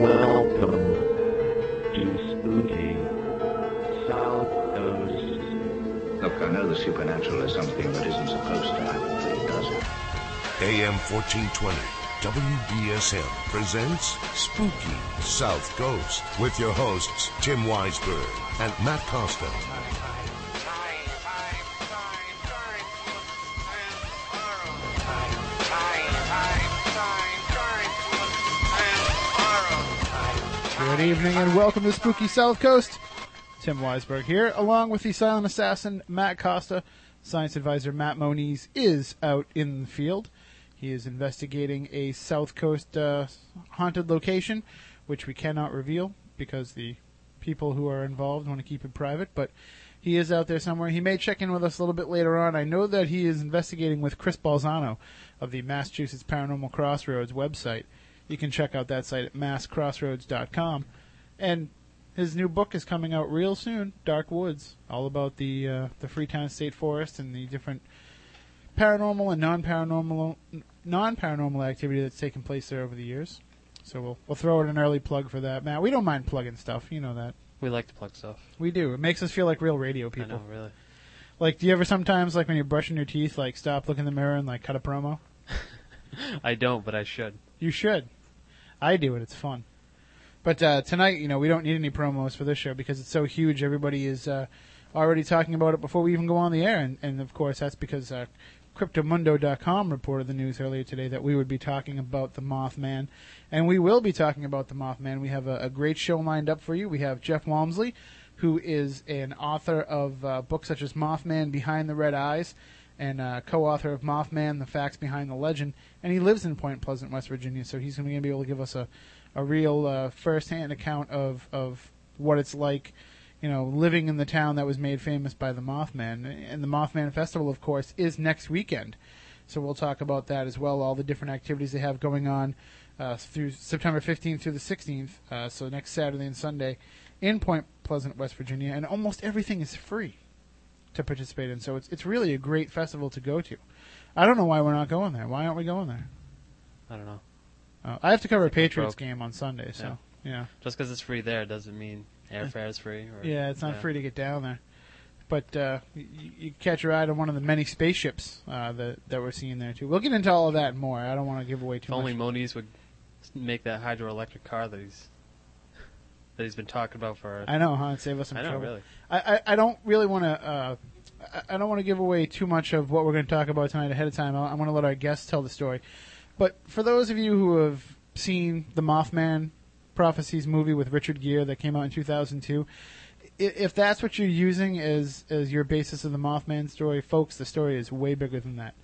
Welcome to Spooky South Coast. Look, I know the supernatural is something that isn't supposed to happen, but it does. It. AM 1420 WBSM presents Spooky South Coast with your hosts Tim Weisberg and Matt Costa. Good evening and welcome to Spooky South Coast. Tim Weisberg here, along with the silent assassin Matt Costa. Science advisor Matt Moniz is out in the field. He is investigating a South Coast uh, haunted location, which we cannot reveal because the people who are involved want to keep it private. But he is out there somewhere. He may check in with us a little bit later on. I know that he is investigating with Chris Balzano of the Massachusetts Paranormal Crossroads website. You can check out that site at masscrossroads.com. And his new book is coming out real soon, Dark Woods, all about the uh, the Freetown State Forest and the different paranormal and non-paranormal non-paranormal activity that's taken place there over the years. So we'll we'll throw in an early plug for that. Matt, we don't mind plugging stuff, you know that. We like to plug stuff. We do. It makes us feel like real radio I people. know, really. Like, do you ever sometimes, like when you're brushing your teeth, like stop, look in the mirror, and like cut a promo? I don't, but I should. You should. I do it. It's fun. But uh, tonight, you know, we don't need any promos for this show because it's so huge. Everybody is uh, already talking about it before we even go on the air, and, and of course that's because uh, CryptoMundo.com reported the news earlier today that we would be talking about the Mothman, and we will be talking about the Mothman. We have a, a great show lined up for you. We have Jeff Wamsley, who is an author of uh, books such as Mothman Behind the Red Eyes and uh, co-author of Mothman: The Facts Behind the Legend, and he lives in Point Pleasant, West Virginia. So he's going to be able to give us a a real uh, first-hand account of of what it's like, you know, living in the town that was made famous by the Mothman. And the Mothman Festival, of course, is next weekend. So we'll talk about that as well. All the different activities they have going on uh, through September 15th through the 16th. Uh, so next Saturday and Sunday in Point Pleasant, West Virginia, and almost everything is free to participate in. So it's it's really a great festival to go to. I don't know why we're not going there. Why aren't we going there? I don't know. Uh, I have to cover a Patriots game on Sunday, so yeah, Just because it's free there doesn't mean airfare is free. Or, yeah, it's not free to get down there. But uh, you, you catch a ride on one of the many spaceships uh, that that we're seeing there too. We'll get into all of that and more. I don't want to give away too If too only much. Moniz would make that hydroelectric car that he's that he's been talking about for. I know, huh? Save us some I know, trouble. really. I, I, I don't really want to. Uh, I- I don't want to give away too much of what we're going to talk about tonight ahead of time. I, I want to let our guests tell the story. But for those of you who have seen the Mothman Prophecies movie with Richard Gere that came out in 2002, i- if that's what you're using as as your basis of the Mothman story, folks, the story is way bigger than that.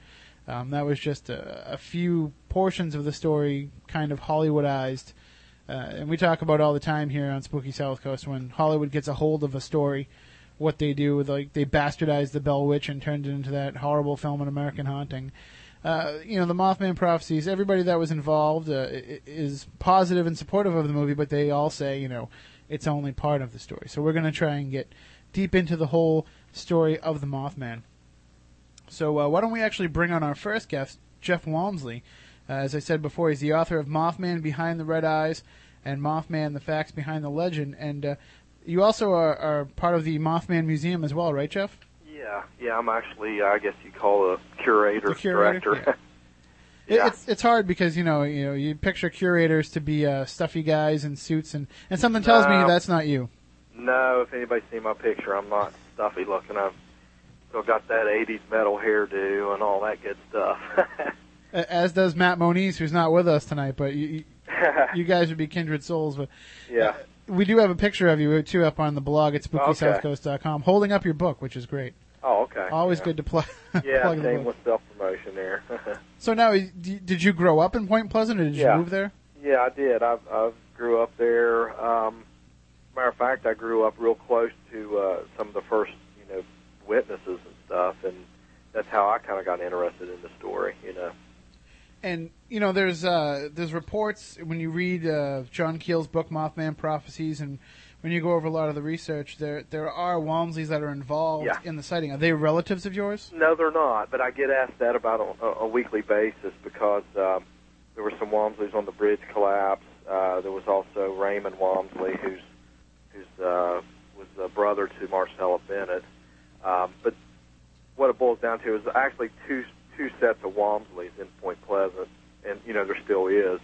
Um, that was just a, a few portions of the story, kind of Hollywoodized. Uh, and we talk about all the time here on Spooky South Coast when Hollywood gets a hold of a story, what they do with like they bastardize the Bell Witch and turned it into that horrible film, An American Haunting. Uh, you know, the Mothman prophecies. Everybody that was involved uh, is positive and supportive of the movie, but they all say, you know, it's only part of the story. So we're going to try and get deep into the whole story of the Mothman. So uh, why don't we actually bring on our first guest, Jeff Wamsley? Uh, as I said before, he's the author of Mothman Behind the Red Eyes and Mothman: The Facts Behind the Legend. And uh, you also are, are part of the Mothman Museum as well, right, Jeff? Yeah, yeah, I'm actually, I guess you call a curator, curator, director. It- Yeah. It's it's hard because you know you know you picture curators to be uh, stuffy guys in suits, and and something tells me that's not you. no, if anybody's seen my picture, I'm not stuffy looking. I've still got that 80s metal hairdo and all that good stuff. As does Matt Moniz, who's not with us tonight, but you you- you guys would be kindred souls. But yeah. we do have a picture of you too up on the blog at SpookySouthCoast.com, holding up your book, which is great. Oh, okay. Always yeah. good to plug. Yeah, plug the book. shameless self-promotion there. So now, d- did you grow up in Point Pleasant, or did you Yeah. move there? yeah, I did. I, I grew up there. Um, matter of fact, I grew up real close to uh, some of the first, you know, witnesses and stuff, and that's how I kind of got interested in the story. You know. And you know, there's uh, there's reports when you read uh, John Keel's book Mothman Prophecies, and when you go over a lot of the research, there there are Wamsleys that are involved Yeah. in the sighting. Are they relatives of yours? No, they're not. But I get asked that about a, a weekly basis because um, there were some Wamsleys on the bridge collapse. Uh, there was also Raymond Wamsley, who's who's uh, was a brother to Marcella Bennett. Um, but what it boils down to is actually two two sets of Wamsleys in Point Pleasant, and you know there still is.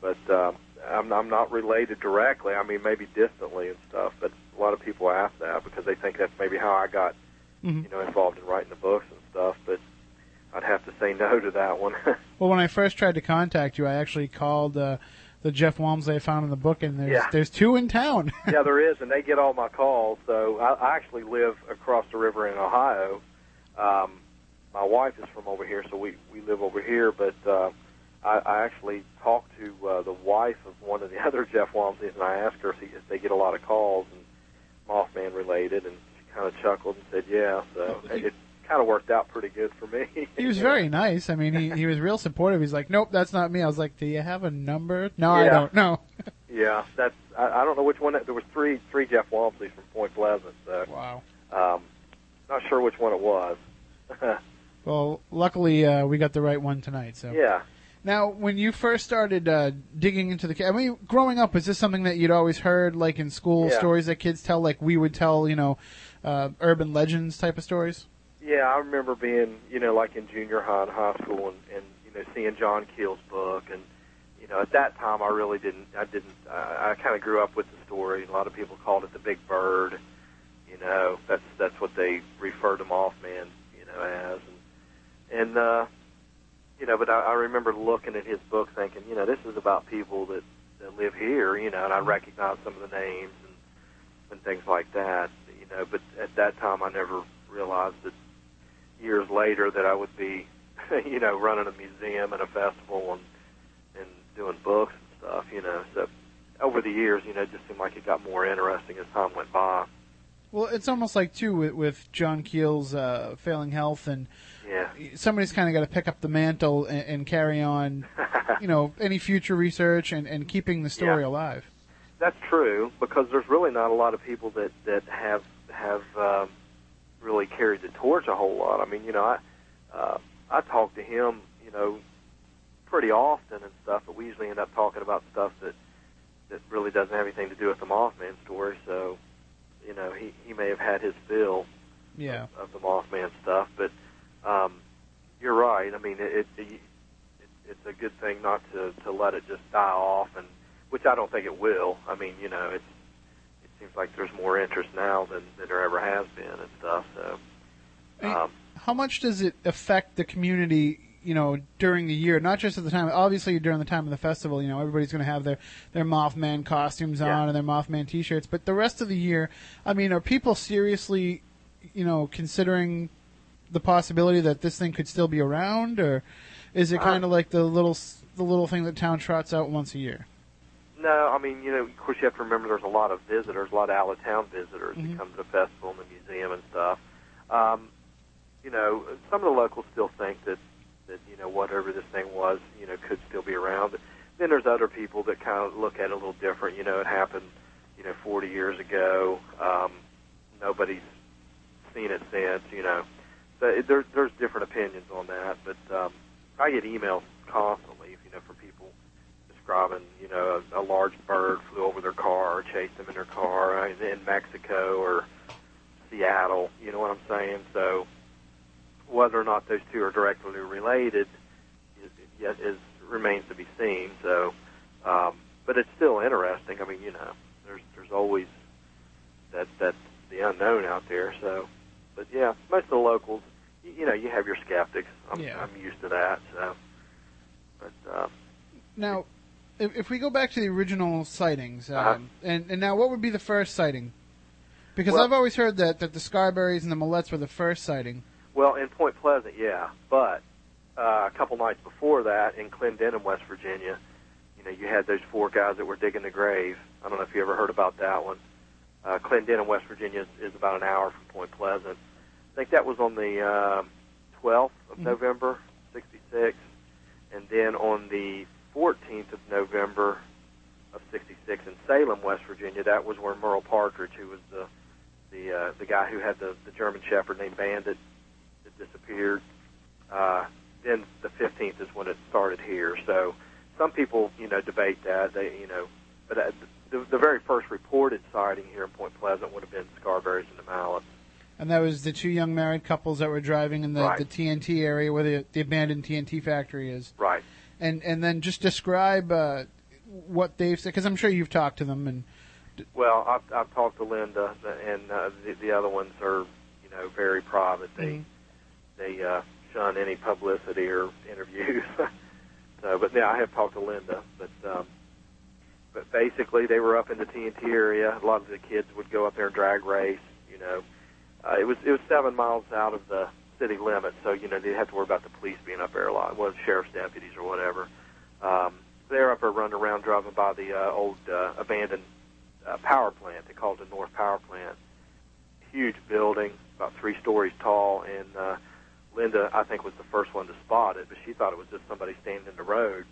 But um, I'm, I'm not related directly. I mean, maybe distantly and stuff. But a lot of people ask that because they think that's maybe how I got Mhm. you know involved in writing the books and stuff. But I'd have to say no to that one. Well, when I first tried to contact you, I actually called uh, the Jeff Wamsley I found in the book, and there's Yeah. there's two in town. yeah, there is, and they get all my calls. So I, I actually live across the river in Ohio. Um, my wife is from over here, so we we live over here. But uh, I, I actually talked to uh, the wife of one of the other Jeff Wamsleys, and I asked her if, he, if they get a lot of calls and Mothman related, and she kind of chuckled and said, "Yeah." So Oh, it kind of worked out pretty good for me. he was very nice. I mean, he he was real supportive. He's like, "Nope, that's not me." I was like, "Do you have a number?" No, I don't. No. Yeah, that's. I, I don't know which one. There was three three Jeff Wamsleys from Point Pleasant. So wow. um, not sure which one it was. Well, luckily uh, we got the right one tonight. So yeah. now, when you first started uh, digging into the, I mean, growing up, was this something that you'd always heard, like in school, Yeah. stories that kids tell, like we would tell, you know, uh, urban legends type of stories? Yeah, I remember being, you know, like in junior high and high school, and, and you know, seeing John Keel's book, and you know, at that time, I really didn't, I didn't, I, I kind of grew up with the story. A lot of people called it the Big Bird. You know, that's that's what they refer to Mothman, you know, as, and uh, you know, but I, I remember looking at his book, thinking, you know, this is about people that that live here, you know, and I recognized some of the names and and things like that, you know, but at that time, I never realized that years later that I would be, you know, running a museum and a festival and and doing books and stuff, you know. So over the years, you know, it just seemed like it got more interesting as time went by. Well, it's almost like too with, with John Keel's uh, failing health, and Yeah. somebody's kind of got to pick up the mantle and, and carry on, you know, any future research and, and keeping the story Yeah. alive. That's true because there's really not a lot of people that that have have um, really carried the torch a whole lot. I mean, you know, I uh, I talk to him, you know, pretty often and stuff, but we usually end up talking about stuff that that really doesn't have anything to do with the Mothman story. So, you know, he he may have had his fill Yeah. of the Mothman stuff, but um, you're right. I mean, it, it, it it's a good thing not to to let it just die off, and which I don't think it will. I mean, you know, it's it seems like there's more interest now than than there ever has been and stuff. So, um, How much does it affect the community? You know, during the year, not just at the time. Obviously, during the time of the festival, you know, everybody's going to have their their Mothman costumes Yeah. on and their Mothman T-shirts. But the rest of the year, I mean, are people seriously, you know, considering the possibility that this thing could still be around, or is it Uh, kind of like the little the little thing that town trots out once a year? No, I mean, you know, of course you have to remember there's a lot of visitors, a lot of out of town visitors Mhm. that come to the festival and the museum and stuff. Um, you know, some of the locals still think that that you know whatever this thing was, you know, could still be around. Then there's other people that kind of look at it a little different. You know, it happened, you know, 40 years ago. Um, nobody's seen it since. You know, so it, there, there's different opinions on that. But um, I get emails constantly, you know, from people describing, you know, a, a large bird flew over their car or chased them in their car uh, in Mexico or Seattle. You know what I'm saying? So whether or not those two are directly related is, yet is remains to be seen. So, um, but it's still interesting. I mean, you know, there's there's always that that the unknown out there. So, but yeah, most of the locals, you, know, you have your skeptics. I'm, Yeah. I'm used to that. So, but uh, Now, if, if we go back to the original sightings, um, Uh-huh. and, and now what would be the first sighting? Because Well- I've always heard that, that the Scarberries and the Mallettes were the first sighting. Well, in Point Pleasant, yeah, but uh, a couple nights before that, in Clendenin, West Virginia, you know, you had those four guys that were digging the grave. I don't know if you ever heard about that one. Uh, Clendenin, West Virginia, is, is about an hour from Point Pleasant. I think that was on the uh, 12th of Mhm. November, '66, and then on the 14th of November of '66 in Salem, West Virginia, that was where Newell Partridge, who was the the uh, the guy who had the, the German Shepherd named Bandit, that disappeared. Uh, then the 15th is when it started here. So some people, you know, debate that. They, you know, but uh, the, the very first reported sighting here in Point Pleasant would have been Scarberry's and the Mallette. And that was the two young married couples that were driving in the, Right. the TNT area where the, the abandoned TNT factory is. Right. And and then just describe uh, what they've said, because I'm sure you've talked to them. And Well, I've, I've talked to Linda, and uh, the, the other ones are, you know, very private. They Mhm. they uh, shun any publicity or interviews. so, but yeah, I have talked to Linda. But um, but basically, they were up in the TNT area. A lot of the kids would go up there and drag race. You know, uh, it was it was seven miles out of the city limits, so you know they have to worry about the police being up there a lot. Well, sheriff's deputies or whatever. Um, they're up there running around driving by the uh, old uh, abandoned uh, power plant. They call it the North Power Plant. Huge building, about three stories tall, and uh, Linda, I think, was the first one to spot it, but she thought it was just somebody standing in the road.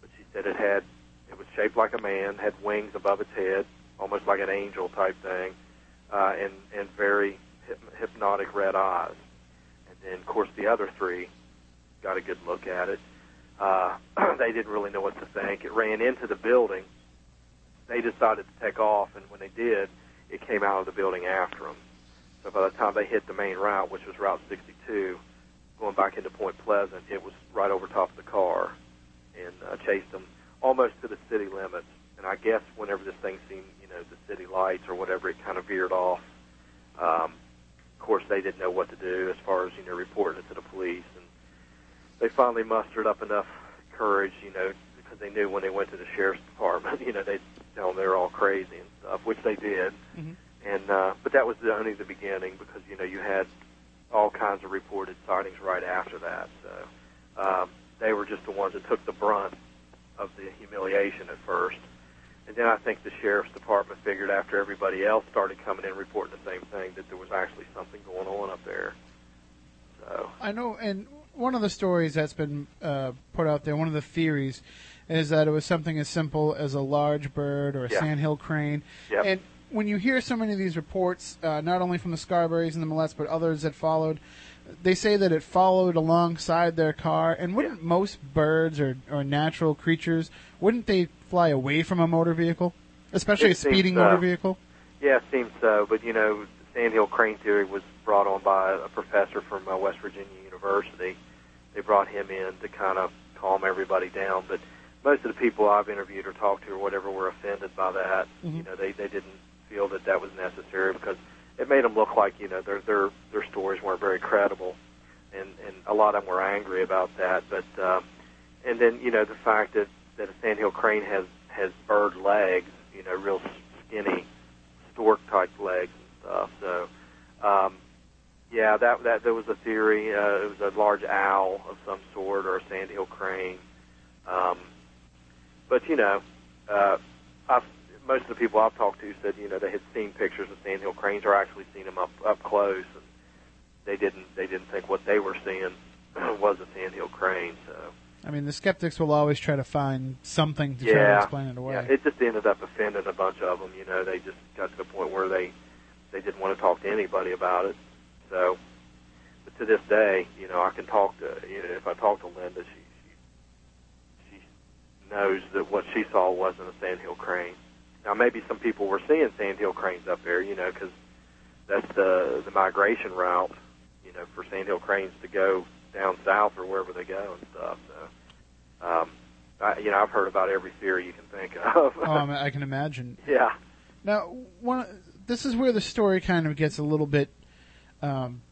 But she said it had, it was shaped like a man, had wings above its head, almost like an angel type thing, uh, and and very hypnotic red eyes. And then, of course, the other three got a good look at it. Uh, they didn't really know what to think. It ran into the building. They decided to take off, and when they did, it came out of the building after them. So by the time they hit the main route, which was Route 62, going back into Point Pleasant, it was right over top of the car and uh, chased them almost to the city limits. And I guess whenever this thing seen, you know, the city lights or whatever, it kind of veered off. Um, of course, they didn't know what to do as far as you know reporting it to the police, and they finally mustered up enough courage, you know, because they knew when they went to the sheriff's department, you know, they'd tell them they were all crazy and stuff, which they did. Mhm. And uh, but that was the, only the beginning because you know you had all kinds of reported sightings right after that. So um, they were just the ones that took the brunt of the humiliation at first. And then I think the sheriff's department figured after everybody else started coming in reporting the same thing that there was actually something going on up there. So I know, and one of the stories that's been uh, put out there, one of the theories, is that it was something as simple as a large bird or a Yeah. sandhill crane. Yep. And when you hear so many of these reports, uh, not only from the Scarberries and the Mallettes, but others that followed, they say that it followed alongside their car. And wouldn't most birds or, or natural creatures, wouldn't they fly away from a motor vehicle? Especially It a speeding seems, motor vehicle? Yeah, it seems so. But you know, sandhill crane theory was brought on by a professor from uh, West Virginia University. They brought him in to kind of calm everybody down. But most of the people I've interviewed or talked to or whatever were offended by that. Mhm. You know, they they didn't feel that that was necessary because it made them look like you know their their their stories weren't very credible, and and a lot of them were angry about that. But um, and then you know the fact that that a sandhill crane has has bird legs, you know, real skinny stork type legs and stuff. So, um, yeah, that that there was a theory. Uh, it was a large owl of some sort or a sandhill crane. Um, but you know, uh, I've, most of the people I've talked to said you know they had seen pictures of sandhill cranes or actually seen them up up close, and they didn't they didn't think what they were seeing was a sandhill crane. So. I mean, the skeptics will always try to find something to try to explain it away. Yeah, it just ended up offending a bunch of them. You know, they just got to the point where they they didn't want to talk to anybody about it. So, but to this day, you know, I can talk to you know if I talk to Linda, she she, she knows that what she saw wasn't a sandhill crane. Now, maybe some people were seeing sandhill cranes up there, you know, because that's the the migration route, you know, for sandhill cranes to go down south or wherever they go and stuff. So, um, I, you know, I've heard about every theory you can think of. oh, I, mean, I can imagine. yeah, Now, one, this is where the story kind of gets a little bit, um,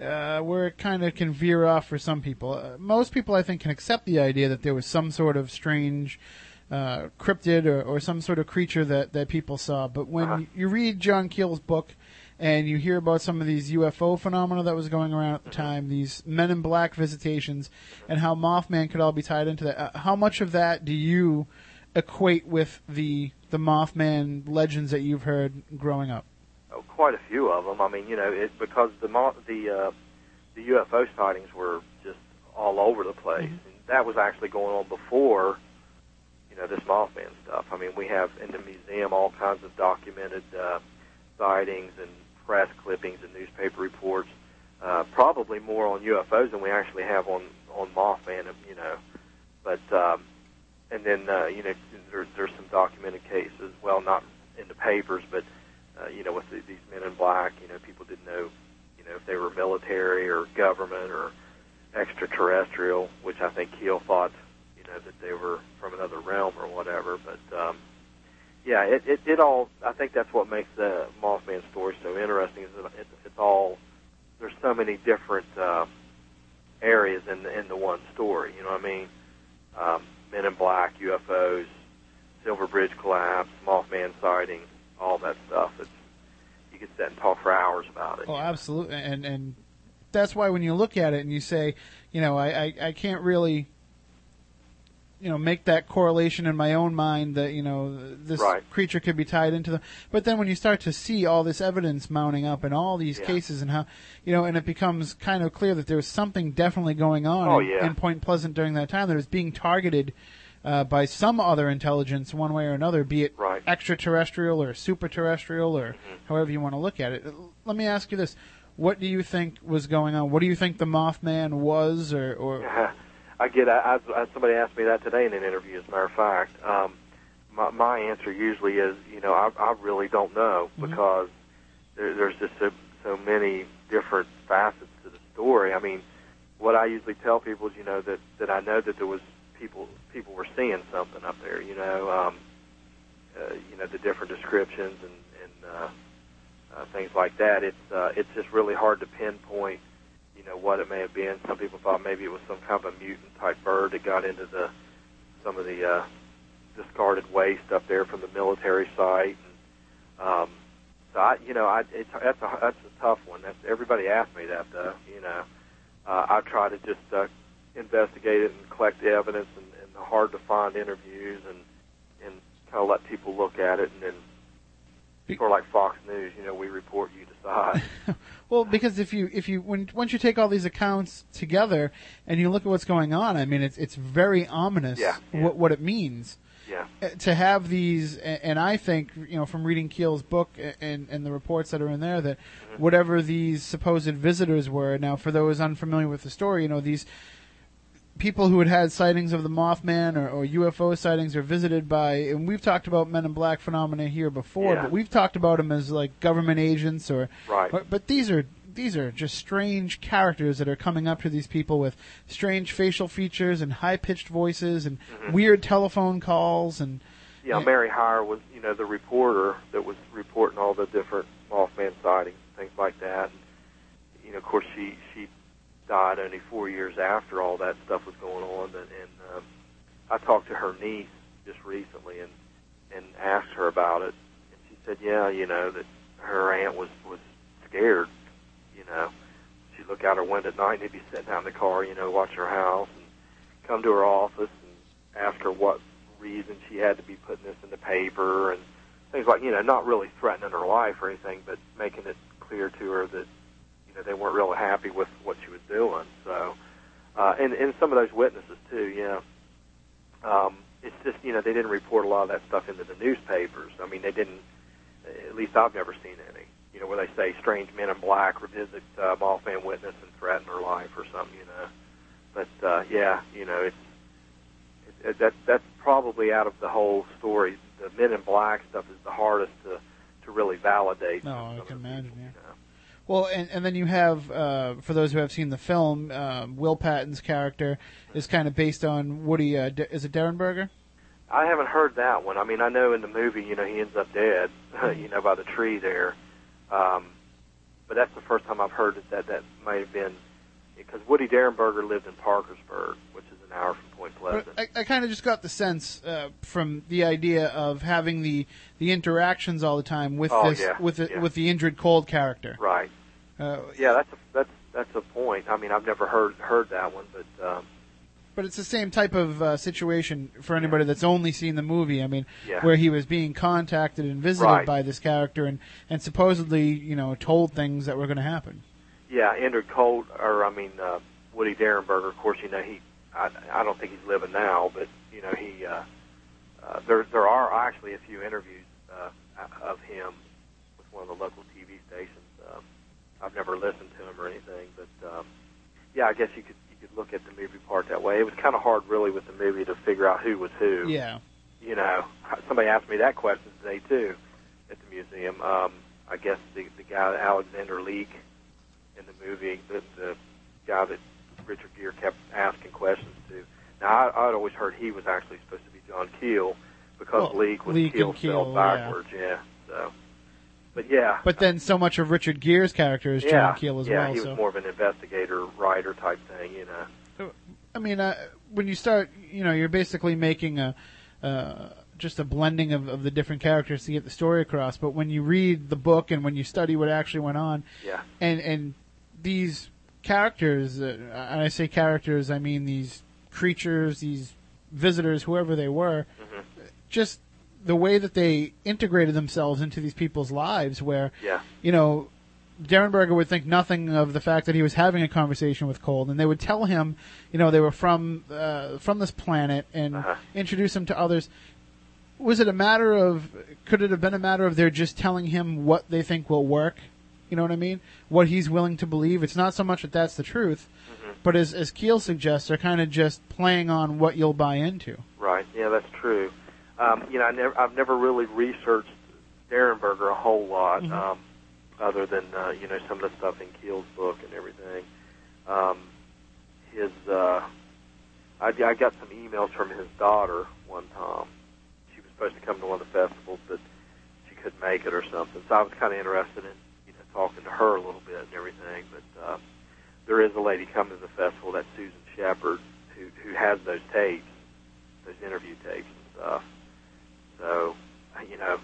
uh, where it kind of can veer off for some people. Uh, most people, I think, can accept the idea that there was some sort of strange uh, cryptid or, or some sort of creature that, that people saw. But when Uh-huh. you read John Keel's book and you hear about some of these UFO phenomena that was going around at the time, these Men in Black visitations, and how Mothman could all be tied into that, uh, how much of that do you equate with the the Mothman legends that you've heard growing up? oh, quite a few of them. I mean, you know, it because the the uh, the UFO sightings were just all over the place, Mhm. and that was actually going on before, you know, this Mothman stuff. I mean, we have in the museum all kinds of documented uh, sightings and press clippings and newspaper reports. Uh, probably more on UFOs than we actually have on on Mothman. You know, but um, and then uh, you know there, there's some documented cases. Well, not in the papers, but uh, you know with the, these men in black, you know people didn't know, you know if they were military or government or extraterrestrial, which I think Keel thought, know that they were from another realm or whatever. But um, yeah, it, it it all. I think that's what makes the Mothman story so interesting. Is that it, it's all there's so many different uh, areas in the, in the one story. You know what I mean? Um, Men in Black, UFOs, Silver Bridge collapse, Mothman sighting, all that stuff. It's you could sit and talk for hours about it. Oh, absolutely, and and that's why when you look at it and you say, you know, I I, I can't really. You know, make that correlation in my own mind that you know this Right. creature could be tied into them But then when you start to see all this evidence mounting up in all these Yeah. cases and how, you know, and it becomes kind of clear that there was something definitely going on Oh, in, yeah. in Point Pleasant during that time that was being targeted uh, by some other intelligence, one way or another, be it Right. extraterrestrial or superterrestrial or Mm-hmm. however you want to look at it. Let me ask you this: What do you think was going on? What do you think the Mothman was, or, or I get. I, I, somebody asked me that today in an interview. As a matter of fact, um, my, my answer usually is, you know, I, I really don't know Mhm. because there, there's just so, so many different facets to the story. I mean, what I usually tell people is, you know, that that I know that there was people people were seeing something up there. You know, um, uh, you know the different descriptions and and uh, uh, things like that. It's uh, it's just really hard to pinpoint know what it may have been. Some people thought maybe it was some kind of a mutant type bird that got into the some of the uh, discarded waste up there from the military site. And, um, so I, you know, I it's that's a that's a tough one. That's everybody asked me that though. You know, uh, I try to just uh, investigate it and collect the evidence and, and the hard to find interviews and and kind of let people look at it and then. Sort of like Fox News, you know, we report, you decide. well, because if you if you when once you take all these accounts together and you look at what's going on, I mean, it's it's very ominous Yeah, yeah. what what it means. yeah. Uh, to have these, and I think you know from reading Keel's book and and the reports that are in there that whatever these supposed visitors were. Now, for those unfamiliar with the story, you know these people who had had sightings of the Mothman or, or UFO sightings are visited by, and we've talked about Men in Black phenomena here before, Yeah. but we've talked about them as like government agents or, Right. but, but these are these are just strange characters that are coming up to these people with strange facial features and high pitched voices and Mm-hmm. weird telephone calls and Yeah. Mary Hyre was, you know, the reporter that was reporting all the different Mothman sightings and things like that. And, you know, of course, she she died only four years after all that stuff was going on. And, and um, I talked to her niece just recently and and asked her about it, and she said, yeah, you know, that her aunt was was scared. You know, she'd look out her window at night and they'd be sitting out in the car, you know, watching her house, and come to her office and ask her what reason she had to be putting this in the paper and things like you know not really threatening her life or anything but making it clear to her that know they weren't really happy with what she was doing so uh and and some of those witnesses too yeah um it's just you know they didn't report a lot of that stuff into the newspapers i mean they didn't at least i've never seen any you know where they say strange men in black revisit uh, mothman witness and threaten her life or something you know but uh yeah you know it's it, it, that that's probably out of the whole story. The Men in Black stuff is the hardest to to really validate. No, I can imagine, people, yeah. you know. Well, and, and then you have, uh, for those who have seen the film, um, Will Patton's character is kind of based on Woody. Uh, D- is it Derenberger? I haven't heard that one. I mean, I know in the movie, you know, he ends up dead, you know, by the tree there. Um, but that's the first time I've heard that that, that might have been because Woody Derenberger lived in Parkersburg, which is an hour from Point Pleasant. I, I kind of just got the sense uh, from the idea of having the, the interactions all the time with Oh, this yeah, with the, yeah. with the Indrid Cold character. right. Uh, Yeah, that's a, that's that's a point. I mean, I've never heard heard that one, but um, But it's the same type of uh, situation for anybody that's only seen the movie. I mean, Yeah. where he was being contacted and visited Right. by this character and, and supposedly, you know, told things that were going to happen. Yeah, Indrid Cold, or I mean uh, Woody Derenberger. Of course, you know he. I, I don't think he's living now, but you know he. Uh, uh, there there are actually a few interviews of him with one of the local TV stations. Um, I've never listened to him or anything, but um, yeah, I guess you could you could look at the movie part that way. it was kind of hard, really, with the movie to figure out who was who. Yeah. You know, somebody asked me that question today too, at the museum. Um, I guess the the guy Alexander Leek in the movie, the, the guy that Richard Gere kept asking questions to. Now, I, I'd always heard he was actually supposed to be John Keel because Well, was Leek Keel and Keel, spelled backwards. Yeah. So, but yeah. But then so much of Richard Gere's character is yeah, John Keel as yeah, well. he so was more of an investigator, writer type thing, you know. I mean, uh, when you start, you know, you're basically making a uh, just a blending of, of the different characters to get the story across. But when you read the book and when you study what actually went on, Yeah. and and these characters, uh, and I say characters, I mean these creatures, these visitors, whoever they were, Mhm. Just the way that they integrated themselves into these people's lives, where Yeah. you know, Derenberger would think nothing of the fact that he was having a conversation with Cold, and they would tell him, you know, they were from uh, from this planet, and Uh-huh. introduce him to others. Was it a matter of? Could it have been a matter of they're just telling him what they think will work? You know what I mean? What he's willing to believe. It's not so much that that's the truth, Mm-hmm. but as as Keel suggests, they're kind of just playing on what you'll buy into. Right. Yeah, that's true. Um, you know, I never, I've never really researched Derenberger a whole lot, Mhm. um, other than uh, you know some of the stuff in Keel's book and everything. Um, his, uh, I, I got some emails from his daughter one time. She was supposed to come to one of the festivals, but she couldn't make it or something. So I was kind of interested in you know talking to her a little bit and everything. But uh, there is a lady coming to the festival, that's Susan Sheppard, who who has those tapes those interview tapes and stuff. So, you know,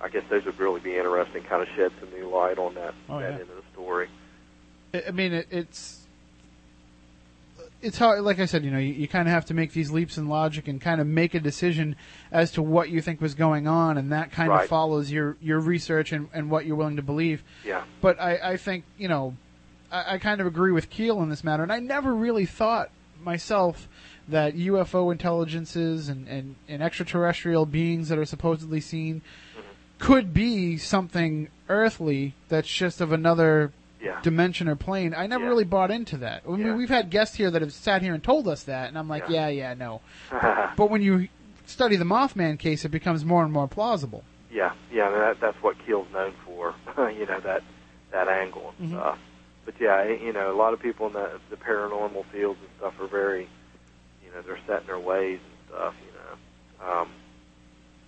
I guess those would really be interesting. Kind of shed some new light on that Oh, that yeah. end of the story. I mean, it, it's it's hard. Like I said, you know, you, you kind of have to make these leaps in logic and kind of make a decision as to what you think was going on, and that kind of follows your your research and, and what you're willing to believe. Yeah, But I, I think you know, I, I kind of agree with Keel in this matter, and I never really thought myself that UFO intelligences and, and, and extraterrestrial beings that are supposedly seen could be something earthly that's just of another yeah, dimension or plane. I never Yeah. really bought into that. I mean, Yeah. we've had guests here that have sat here and told us that, and I'm like, yeah, Yeah. no. But when you study the Mothman case, it becomes more and more plausible. yeah, yeah. I mean, that, that's what Keel's known for. you know that that angle and Mhm. stuff. But yeah, you know, a lot of people in the the paranormal fields and stuff are very, you know, they're set in their ways and stuff. You know, um,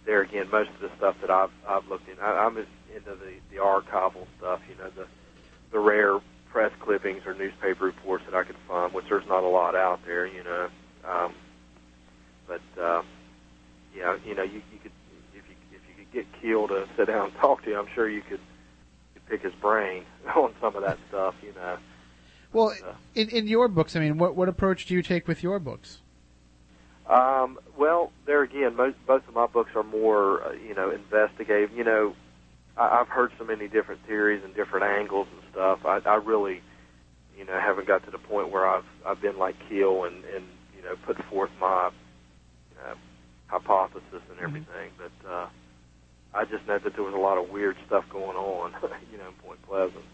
there again, most of the stuff that I've I've looked in, I, I'm into the the archival stuff. You know, the the rare press clippings or newspaper reports that I could find, which there's not a lot out there. You know, um, but uh, yeah, you know, you, you could if you if you could get Keel to sit down and talk to you, I'm sure you could, could pick his brain on some of that stuff. You know. Well, Uh, in, in your books, I mean, what, what approach do you take with your books? Um, well, there again, most, both of my books are more, uh, you know, investigative. You know, I, I've heard so many different theories and different angles and stuff. I, I really, you know, haven't got to the point where I've I've been like Keel and and you know put forth my uh, hypothesis and everything. But uh, I just know that there was a lot of weird stuff going on, you know, in Point Pleasant.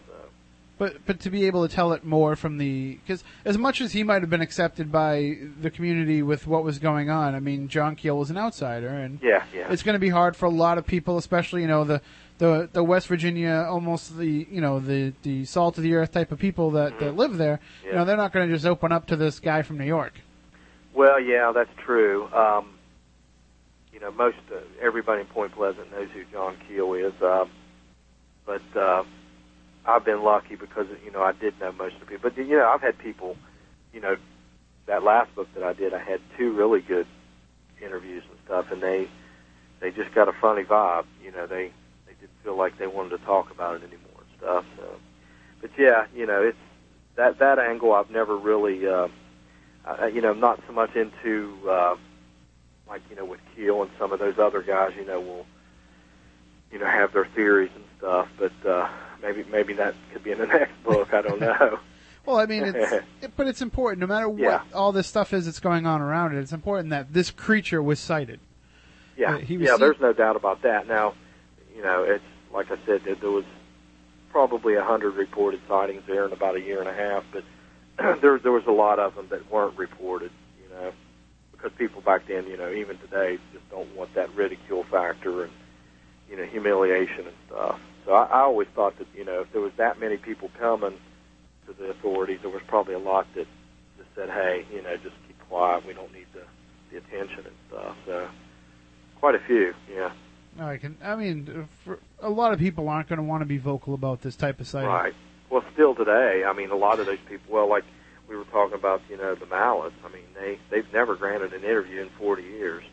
But but to be able to tell it more from the because as much as he might have been accepted by the community with what was going on, I mean, John Keel was an outsider, and Yeah, yeah. it's going to be hard for a lot of people, especially you know the the the West Virginia, almost the you know the the salt of the earth type of people that that live there. You know, they're not going to just open up to this guy from New York. Well, yeah, that's true. Um, you know, most uh, everybody in Point Pleasant knows who John Keel is, um, but uh, I've been lucky because you know I did know most of the people. But you know, I've had people, you know, that last book that I did, I had two really good interviews and stuff, and they they just got a funny vibe. You know, they they didn't feel like they wanted to talk about it anymore and stuff. So, but yeah, you know, it's that that angle I've never really. Uh, uh, you know, not so much into uh, like you know with Keel and some of those other guys. You know, will you know have their theories and stuff, but uh, maybe maybe that could be in the next book. I don't know. Well, I mean, it's it, but it's important. No matter what Yeah. all this stuff is that's going on around it, it's important that this creature was sighted. Yeah, Uh, he was yeah. seen- There's no doubt about that. Now, you know, it's like I said, there, there was probably a hundred reported sightings there in about a year and a half, but there there was a lot of them that weren't reported. You know, because people back then, you know, even today, just don't want that ridicule factor and you know humiliation and stuff. So I, I always thought that you know if there was that many people coming to the authorities, there was probably a lot that just said, hey, you know, just keep quiet. We don't need the the attention and stuff. So quite a few, yeah. No, I can. I mean, for, a lot of people aren't going to want to be vocal about this type of sighting. Right. Well, still today, I mean, a lot of those people. Well, like we were talking about, you know, the Mallettes. I mean, they they've never granted an interview in 40 years.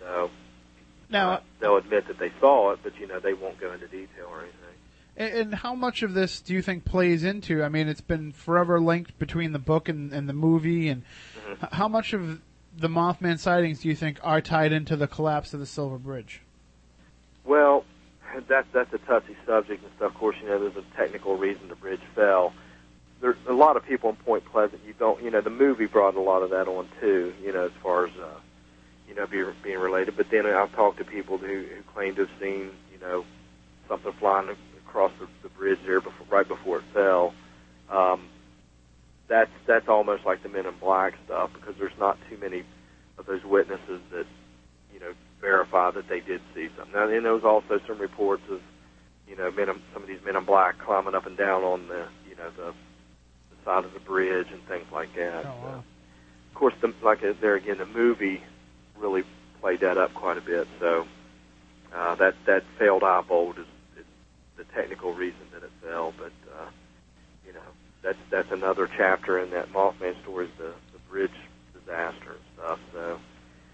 So Now, uh, they'll admit that they saw it, but you know, they won't go into detail or anything. And, and how much of this do you think plays into? I mean, it's been forever linked between the book and, and the movie, and Mm-hmm. how much of the Mothman sightings do you think are tied into the collapse of the Silver Bridge? Well, that's that's a touchy subject and stuff. Of course, you know, there's a technical reason the bridge fell. There's a lot of people in Point Pleasant. You don't, you know, the movie brought a lot of that on too. You know, as far as uh, you know, being being related. But then I've talked to people who who claim to have seen, you know, something flying across the, the bridge there before, right before it fell. Um, that's that's almost like the Men in Black stuff because there's not too many of those witnesses that you know verify that they did see something. Now, and there was also some reports of you know men in, some of these Men in Black climbing up and down on the you know the, the side of the bridge and things like that. Oh, wow. So, of course, the, like uh, there again, the movie really played that up quite a bit. So uh, that that failed eye bolt is, is the technical reason that it fell, but uh, you know that's that's another chapter in that Mothman story, is the the bridge disaster and stuff. So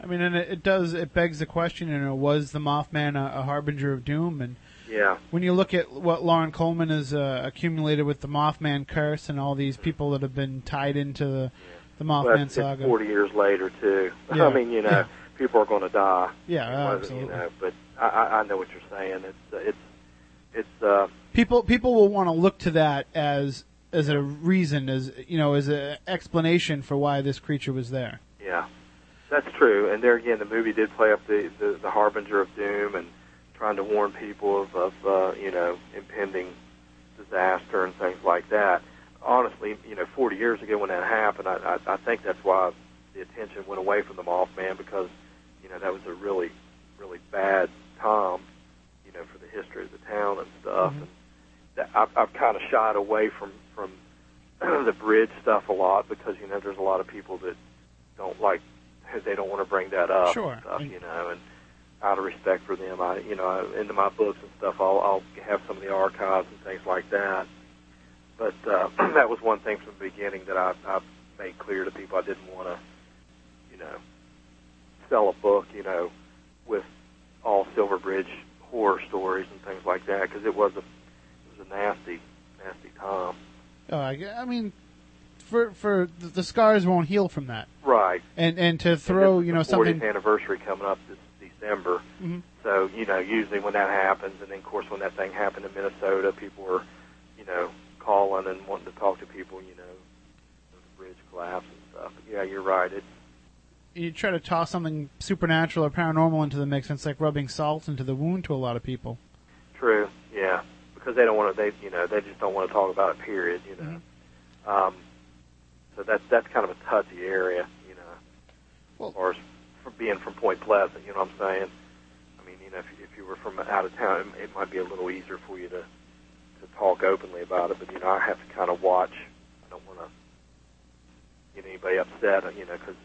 I mean, and it, it does. It begs the question. You know, was the Mothman a, a harbinger of doom? And yeah, when you look at what Loren Coleman has uh, accumulated with the Mothman curse and all these people that have been tied into the the Mothman saga, 40 years later too. Yeah. I mean, you know, Yeah. people are going to die. Yeah, wasn't, absolutely. You know, but I, I I know what you're saying. It's uh, it's it's uh, people people will want to look to that as as a reason, as you know, as an explanation for why this creature was there. Yeah, that's true. And there again, the movie did play up the the, the harbinger of doom and trying to warn people of, of uh, you know impending disaster and things like that. Honestly, you know, 40 years ago when that happened, I, I, I think that's why the attention went away from the Mothman because you know that was a really really bad time, you know, for the history of the town and stuff. Mhm. And that, I've, I've kind of shied away from from the bridge stuff a lot because you know there's a lot of people that don't like they don't want to bring that up Sure. and stuff, you know, and out of respect for them, I you know into my books and stuff, I'll, I'll have some of the archives and things like that. But uh, that was one thing from the beginning that I, I made clear to people. I didn't want to, you know, sell a book, you know, with all Silver Bridge horror stories and things like that because it was a it was a nasty nasty time. Oh, I, I mean, for for the, scars won't heal from that, Right. and and to throw is you know the 40th something. anniversary coming up this December. Mhm. So you know, usually when that happens, and then of course when that thing happened in Minnesota, people were, you know, calling and wanting to talk to people. You know, the bridge collapse and stuff. But yeah, you're right. It's You try to toss something supernatural or paranormal into the mix, and it's like rubbing salt into the wound to a lot of people. true. Yeah, because they don't want to. They you know they just don't want to talk about it. Period. You know. Um, so that's that's kind of a touchy area. You know, Well- as far as from being from Point Pleasant. You know what I'm saying? I mean, you know, if, if you were from out of town, it, it might be a little easier for you to to talk openly about it. But you know, I have to kind of watch. I don't want to get anybody upset. You know, because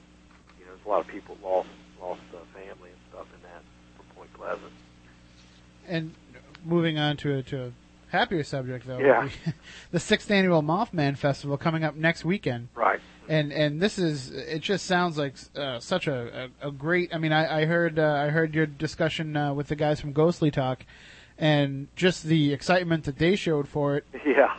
you know, there's a lot of people lost lost uh, family and stuff in that from Point Pleasant. And moving on to a, to a happier subject, though, Yeah. the sixth annual Mothman Festival coming up next weekend. Right. and and this is it just sounds like uh, such a, a, a great i mean i, I heard uh, i heard your discussion uh, with the guys from ghostly talk and just the excitement that they showed for it Yeah.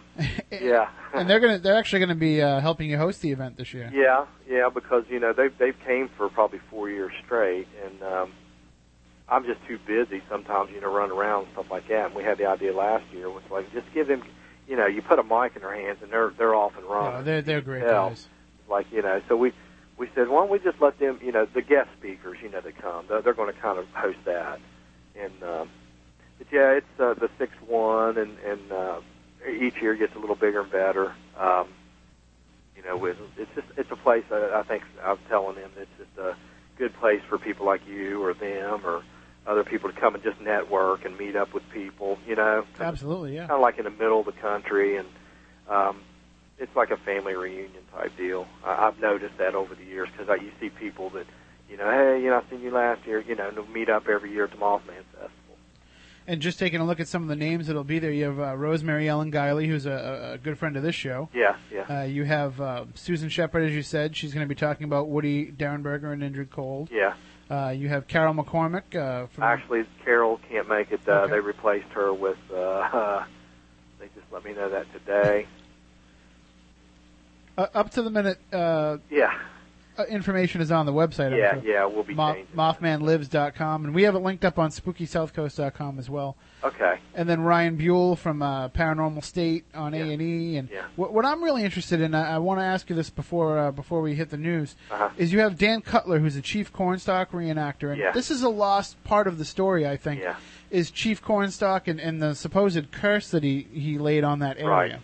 Yeah. and they're gonna they're actually gonna be uh, helping you host the event this year Yeah, yeah, because you know they've they've came for probably four years straight, and um, I'm just too busy sometimes, you know, running around and stuff like that. And we had the idea last year was like just give them, you know, you put a mic in their hands and they're they're off and running. They're they're great guys Like you know, so we we said why don't we just let them, you know, the guest speakers, you know, that come, they're, they're going to kind of host that, and um, but yeah, it's uh, the sixth one, and and uh, each year gets a little bigger and better. Um, you know, with it's just it's a place I, I think I was telling them it's just a good place for people like you or them or other people to come and just network and meet up with people. You know, Absolutely, yeah. kind of like in the middle of the country, and um, it's like a family reunion type deal. I, I've noticed that over the years because you see people that, you know, hey, you know, I seen you last year. You know, and they'll meet up every year at the Mothman Festival. And just taking a look at some of the names that'll be there, you have uh, Rosemary Ellen Guiley, who's a, a good friend of this show. Yeah, yeah, Uh, you have uh, Susan Sheppard, as you said. She's going to be talking about Woody Derenberger and Indrid Cold. yeah. Uh, you have Carol McCormick. Uh, from, Actually, Carol can't make it. Uh, Okay. They replaced her with. Uh, uh, they just let me know that today. uh, up to the minute uh, Yeah, information is on the website. Yeah, sure. yeah. We'll be Mo-. MothmanLives.com, and we have it linked up on SpookySouthCoast.com as well. Okay. And then Ryan Buell from uh, Paranormal State on Yeah. A and E. And what, what I'm really interested in, I, I want to ask you this before uh, before we hit the news, Uh-huh. is you have Dan Cutler, who's a Chief Cornstalk reenactor, and Yeah. this is a lost part of the story, I think. Yeah. Is Chief Cornstalk and, and the supposed curse that he, he laid on that area. Right.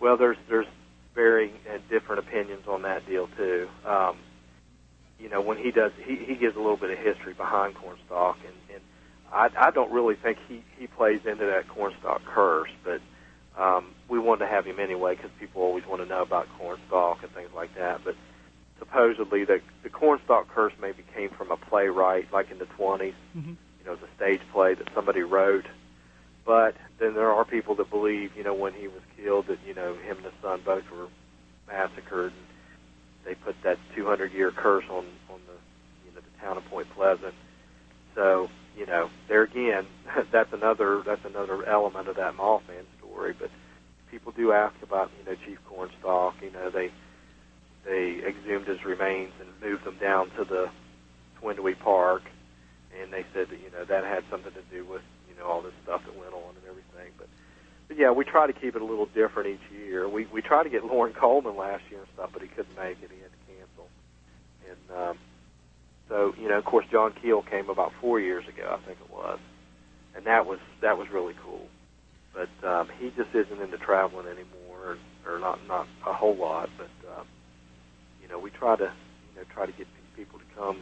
Well, there's there's varying and different opinions on that deal too. Um, you know, when he does, he, he gives a little bit of history behind Cornstalk, and, and I, I don't really think he he plays into that Cornstalk curse, but um, we wanted to have him anyway because people always want to know about Cornstalk and things like that. But supposedly, the the Cornstalk curse maybe came from a playwright, like in the 20s. Mhm. You know, it's a stage play that somebody wrote. But then there are people that believe, you know, when he was killed, that you know him and his son both were massacred. And they put that 200 year curse on on the you know the town of Point Pleasant. So you know, there again, that's another that's another element of that Mothman story. But people do ask about you know Chief Cornstalk. You know, they they exhumed his remains and moved them down to the Tu-Endie-Wei Park, and they said that you know that had something to do with know all this stuff that went on and everything. But but yeah, we try to keep it a little different each year. We we tried to get Loren Coleman last year and stuff, but he couldn't make it. He had to cancel. And um, so you know, of course, John Keel came about four years ago, I think it was, and that was that was really cool. But um, he just isn't into traveling anymore, or, or not not a whole lot. But um, you know, we try to you know try to get people to come,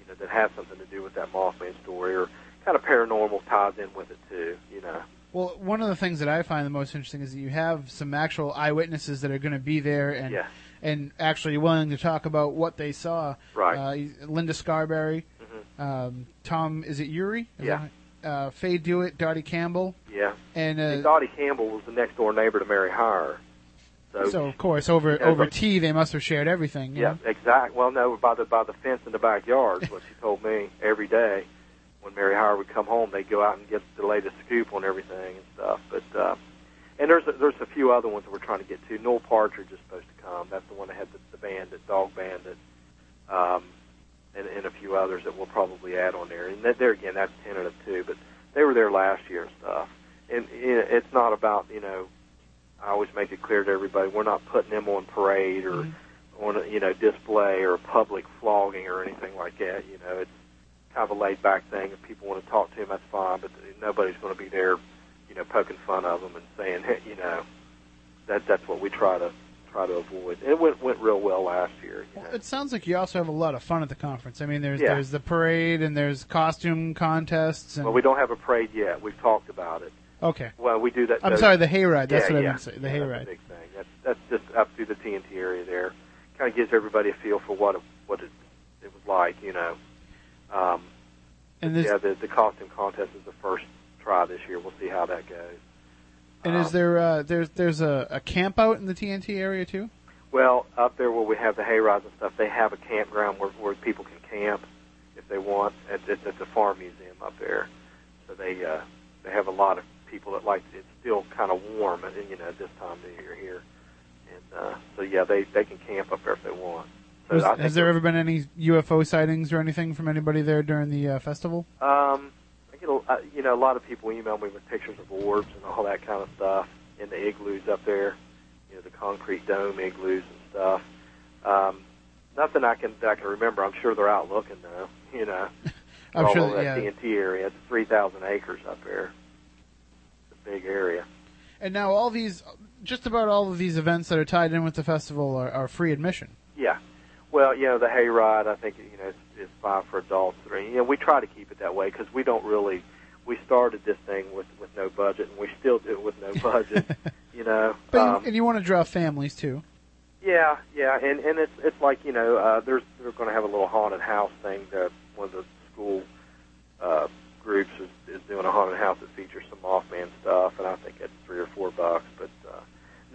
you know, that have something to do with that Mothman story, or kind of paranormal ties in with it too. You know. Well, one of the things that I find the most interesting is that you have some actual eyewitnesses that are going to be there and Yeah. and actually willing to talk about what they saw. Right. Uh, Linda Scarberry, hmm um, Tom, is it Ury? Is Yeah. that? Uh, Faye Dewitt, Dottie Campbell, Yeah. and And uh, Dottie Campbell was the next door neighbor to Mary Hyre. So, so of course over Yeah, over but- tea they must have shared everything. you yeah, know? exact. Well, no, by the by the fence in the backyard is what she told me every day. When Mary Hyre would come home, they'd go out and get the latest scoop on everything and stuff. But uh, and there's a, there's a few other ones that we're trying to get to. Newell Partridge is supposed to come. That's the one that had the, the bandit, dog bandit, um, and, and a few others that we'll probably add on there. And that, there again, that's tentative too. But they were there last year and stuff. And you know, it's not about you know. I always make it clear to everybody we're not putting them on parade or on a, you know display or public flogging or anything like that. You know, it's kind of a laid back thing. If people want to talk to him, that's fine. But nobody's going to be there, you know, poking fun of them and saying, hey, you know, that that's what we try to try to avoid. It went went real well last year. You know? It sounds like you also have a lot of fun at the conference. I mean, there's Yeah. there's the parade and there's costume contests and Well, we don't have a parade yet. We've talked about it. okay. Well, we do that. I'm those- sorry, the hayride. That's yeah, what I yeah. meant to say. The yeah, hayride. That's a big thing. That's that's just up through the TNT area there. Kind of gives everybody a feel for what it, what it, it was like, you know. Um, And this yeah, the the costume contest is the first try this year. We'll see how that goes. and Um, is there uh, there's there's a, a camp out in the TNT area too? Well, up there where we have the hay rides and stuff, they have a campground where where people can camp if they want. It's, it's at the farm museum up there, so they uh, they have a lot of people that like. It's still kind of warm, and you know, at this time of year here, and uh, so yeah, they they can camp up there if they want. So Was- I think has there ever been any UFO sightings or anything from anybody there during the uh, festival? Um, I get a, uh, you know a lot of people email me with pictures of orbs and all that kind of stuff in the igloos up there, you know the concrete dome igloos and stuff. Um, nothing I can that I can remember. I'm sure they're out looking though. You know, I'm all sure. over that- that yeah. TNT area. It's 3,000 acres up there. It's a big area. And now all these, just about all of these events that are tied in with the festival are, are free admission. Yeah. Well, you know, the hayride, I think you know is, is five for adults. Three. You know, we try to keep it that way because we don't really. We started this thing with with no budget, and we still do it with no budget. you know, But um, and you want to draw families too. yeah, yeah, and and it's it's like you know, uh, there's they're going to have a little haunted house thing that one of the school uh, groups is, is doing a haunted house that features some Mothman stuff, and I think it's three or four bucks. But uh,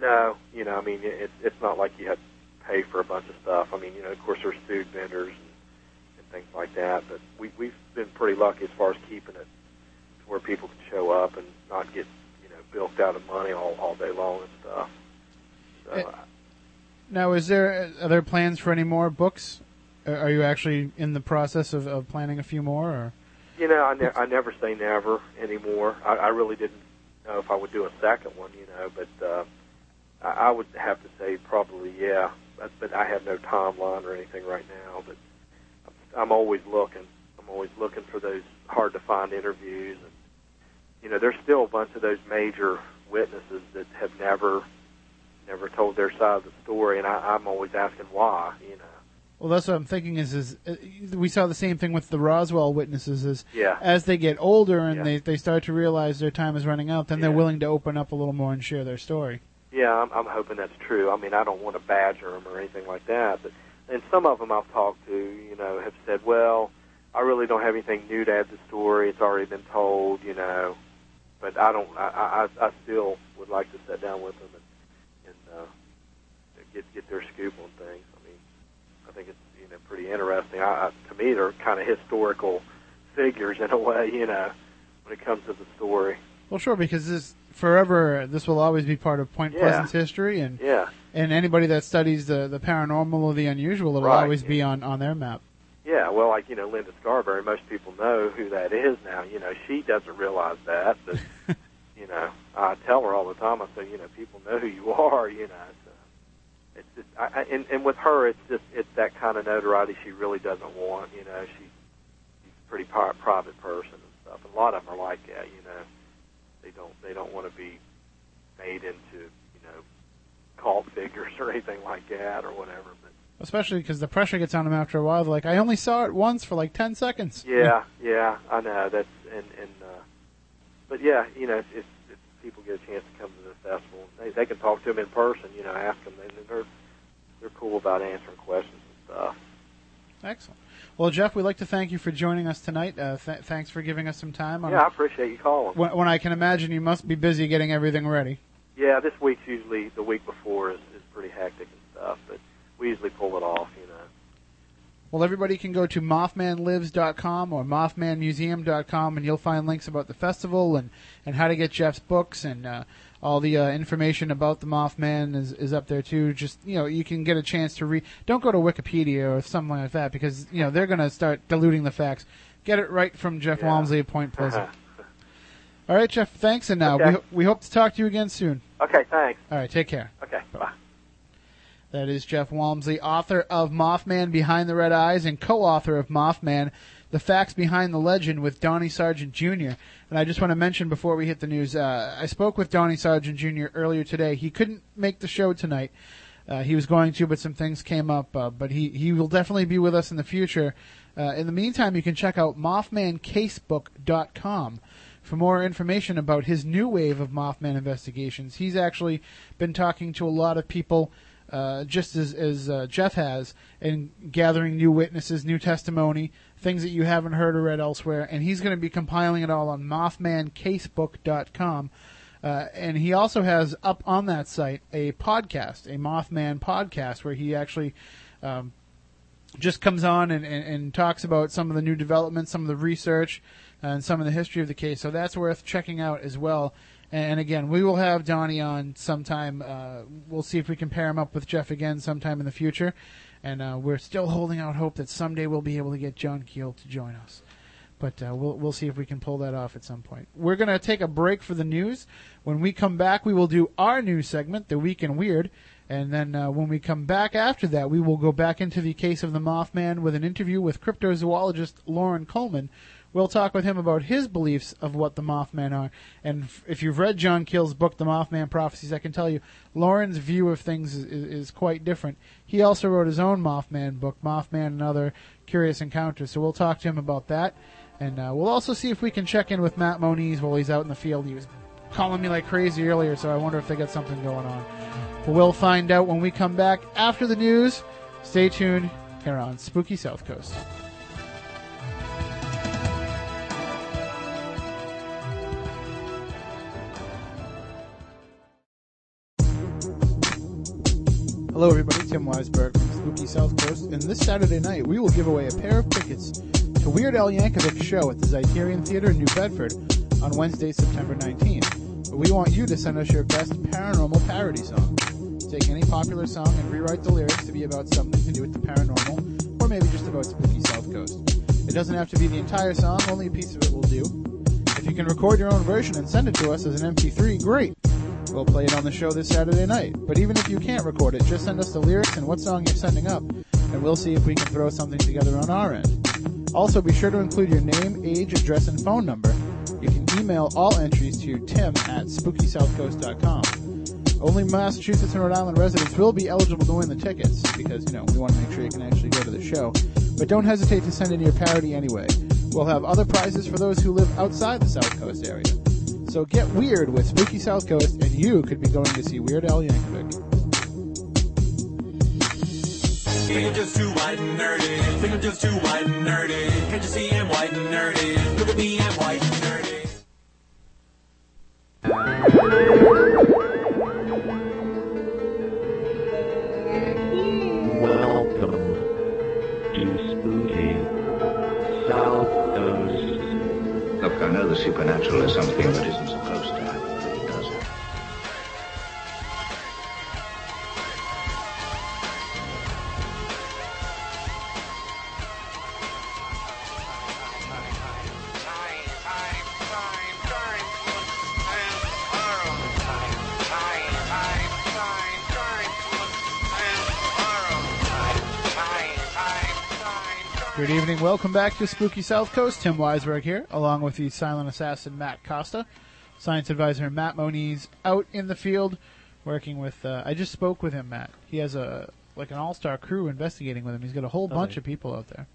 no, you know, I mean, it, it's not like you have pay for a bunch of stuff. I mean, you know, of course, there's food vendors and, and things like that, but we we've been pretty lucky as far as keeping it to where people can show up and not get you know bilked out of money all all day long and stuff. So. Eh, Now, is there are there plans for any more books? Are are you actually in the process of, of planning a few more? Or You know, I, ne- I never say never anymore. I, I really didn't know if I would do a second one, you know, but uh, I, I would have to say probably yeah. But, but I have no timeline or anything right now. But I'm, always looking. I'm always looking for those hard to find interviews, and you know, there's still a bunch of those major witnesses that have never never told their side of the story, and I, I'm always asking why. You know. well, that's what I'm thinking. Is is uh, we saw the same thing with the Roswell witnesses. Is Yeah. as they get older and Yeah. they they start to realize their time is running out, then they're willing to open up a little more and share their story. Yeah, I'm, I'm hoping that's true. I mean, I don't want to badger them or anything like that, but and some of them I've talked to, you know, have said, "Well, I really don't have anything new to add to the story. It's already been told, you know." But I don't. I, I, I still would like to sit down with them and, and uh, get get their scoop on things. I mean, I think it's you know pretty interesting. I, I, to me, they're kind of historical figures in a way, you know, when it comes to the story. Well, sure, because this forever this will always be part of Point Yeah. Pleasant's history, and Yeah. and anybody that studies the the paranormal or the unusual, it'll Right. always be on on their map. Yeah, well, like you know, Linda Scarberry. Most people know who that is now. You know, she doesn't realize that, but you know, I tell her all the time. I say, you know, people know who you are. You know, so it's just, I, I, and and with her, it's just it's that kind of notoriety she really doesn't want. You know, she she's a pretty pri- private person and stuff. And a lot of them are like that. You know, they don't they don't want to be made into you know cult figures or anything like that or whatever. But Especially because the pressure gets on them after a while. They're like, I only saw it once for like ten seconds. Yeah, yeah, I know. That's and and uh, but yeah, you know, if, if people get a chance to come to the festival, they they can talk to them in person. You know, ask them, and they're they're cool about answering questions and stuff. Excellent. Well, Jeff, we'd like to thank you for joining us tonight. Uh, th- thanks for giving us some time. Yeah, I appreciate you calling. when, when I can imagine you must be busy getting everything ready. Yeah, this week's usually the week before is, is pretty hectic and stuff, but we usually pull it off. You know. Well, everybody can go to MothmanLives.com or MothmanMuseum.com, and you'll find links about the festival and, and how to get Jeff's books and uh, all the uh, information about the Mothman is, is up there too. Just you know, you can get a chance to read. Don't go to Wikipedia or something like that because you know they're going to start diluting the facts. Get it right from Jeff Yeah. Wamsley at Point Pleasant. all right, Jeff. Thanks, and now Okay. we we hope to talk to you again soon. okay, thanks. All right, take care. Okay, bye. That is Jeff Wamsley, author of Mothman Behind the Red Eyes and co-author of Mothman, The Facts Behind the Legend with Donnie Sergent Jr. And I just want to mention before we hit the news, uh, I spoke with Donnie Sergent Jr. earlier today. He couldn't make the show tonight. Uh, he was going to, but some things came up. Uh, but he, he will definitely be with us in the future. Uh, in the meantime, you can check out MothmanCasebook.com for more information about his new wave of Mothman investigations. He's actually been talking to a lot of people, uh, just as, as uh, Jeff has, and gathering new witnesses, new testimony, things that you haven't heard or read elsewhere. And he's going to be compiling it all on MothmanCasebook.com. Uh, and he also has up on that site a podcast, a Mothman podcast, where he actually um, just comes on and, and, and talks about some of the new developments, some of the research, and some of the history of the case. So that's worth checking out as well. And again, we will have Donnie on sometime. Uh, we'll see if we can pair him up with Jeff again sometime in the future. And uh, we're still holding out hope that someday we'll be able to get John Keel to join us. But uh, we'll we'll see if we can pull that off at some point. We're gonna take a break for the news. When we come back, we will do our news segment, the Week in Weird, and then uh, when we come back after that, we will go back into the case of the Mothman with an interview with cryptozoologist Loren Coleman, We'll talk with him about his beliefs of what the Mothman are. And if you've read John Keel's book, The Mothman Prophecies, I can tell you Loren's view of things is, is, is quite different. He also wrote his own Mothman book, Mothman and Other Curious Encounters. So we'll talk to him about that. And uh, we'll also see if we can check in with Matt Moniz while he's out in the field. He was calling me like crazy earlier, so I wonder if they got something going on. But we'll find out when we come back after the news. Stay tuned here on Spooky South Coast. Hello, everybody. Tim Weisberg from Spooky South Coast, and this Saturday night we will give away a pair of tickets to Weird Al Yankovic's show at the Zeiterion Theater in New Bedford on Wednesday, September 19th. But we want you to send us your best paranormal parody song. Take any popular song and rewrite the lyrics to be about something to do with the paranormal, or maybe just about Spooky South Coast. It doesn't have to be the entire song; only a piece of it will do. If you can record your own version and send it to us as an MP3, great. We'll play it on the show this Saturday night. But even if you can't record it, just send us the lyrics and what song you're sending up, and we'll see if we can throw something together on our end. Also, be sure to include your name, age, address, and phone number. You can email all entries to tim at spookysouthcoast.com. Only Massachusetts and Rhode Island residents will be eligible to win the tickets because, you know, we want to make sure you can actually go to the show. But don't hesitate to send in your parody anyway. We'll have other prizes for those who live outside the South Coast area. So get weird with Spooky South Coast, and you could be going to see Weird Al Yankovic. Think I'm just too white and nerdy. Think I'm just too white and nerdy. Can't you see I'm white and nerdy? Look at me, I'm white and nerdy. Welcome to Spooky South Coast. Look, I know the supernatural is something that isn't Welcome back to Spooky South Coast. Tim Weisberg here, along with the silent assassin Matt Costa, science advisor Matt Moniz, out in the field working with. Uh, I just spoke with him, Matt. He has a like an all-star crew investigating with him. He's got a whole Does bunch of people out there.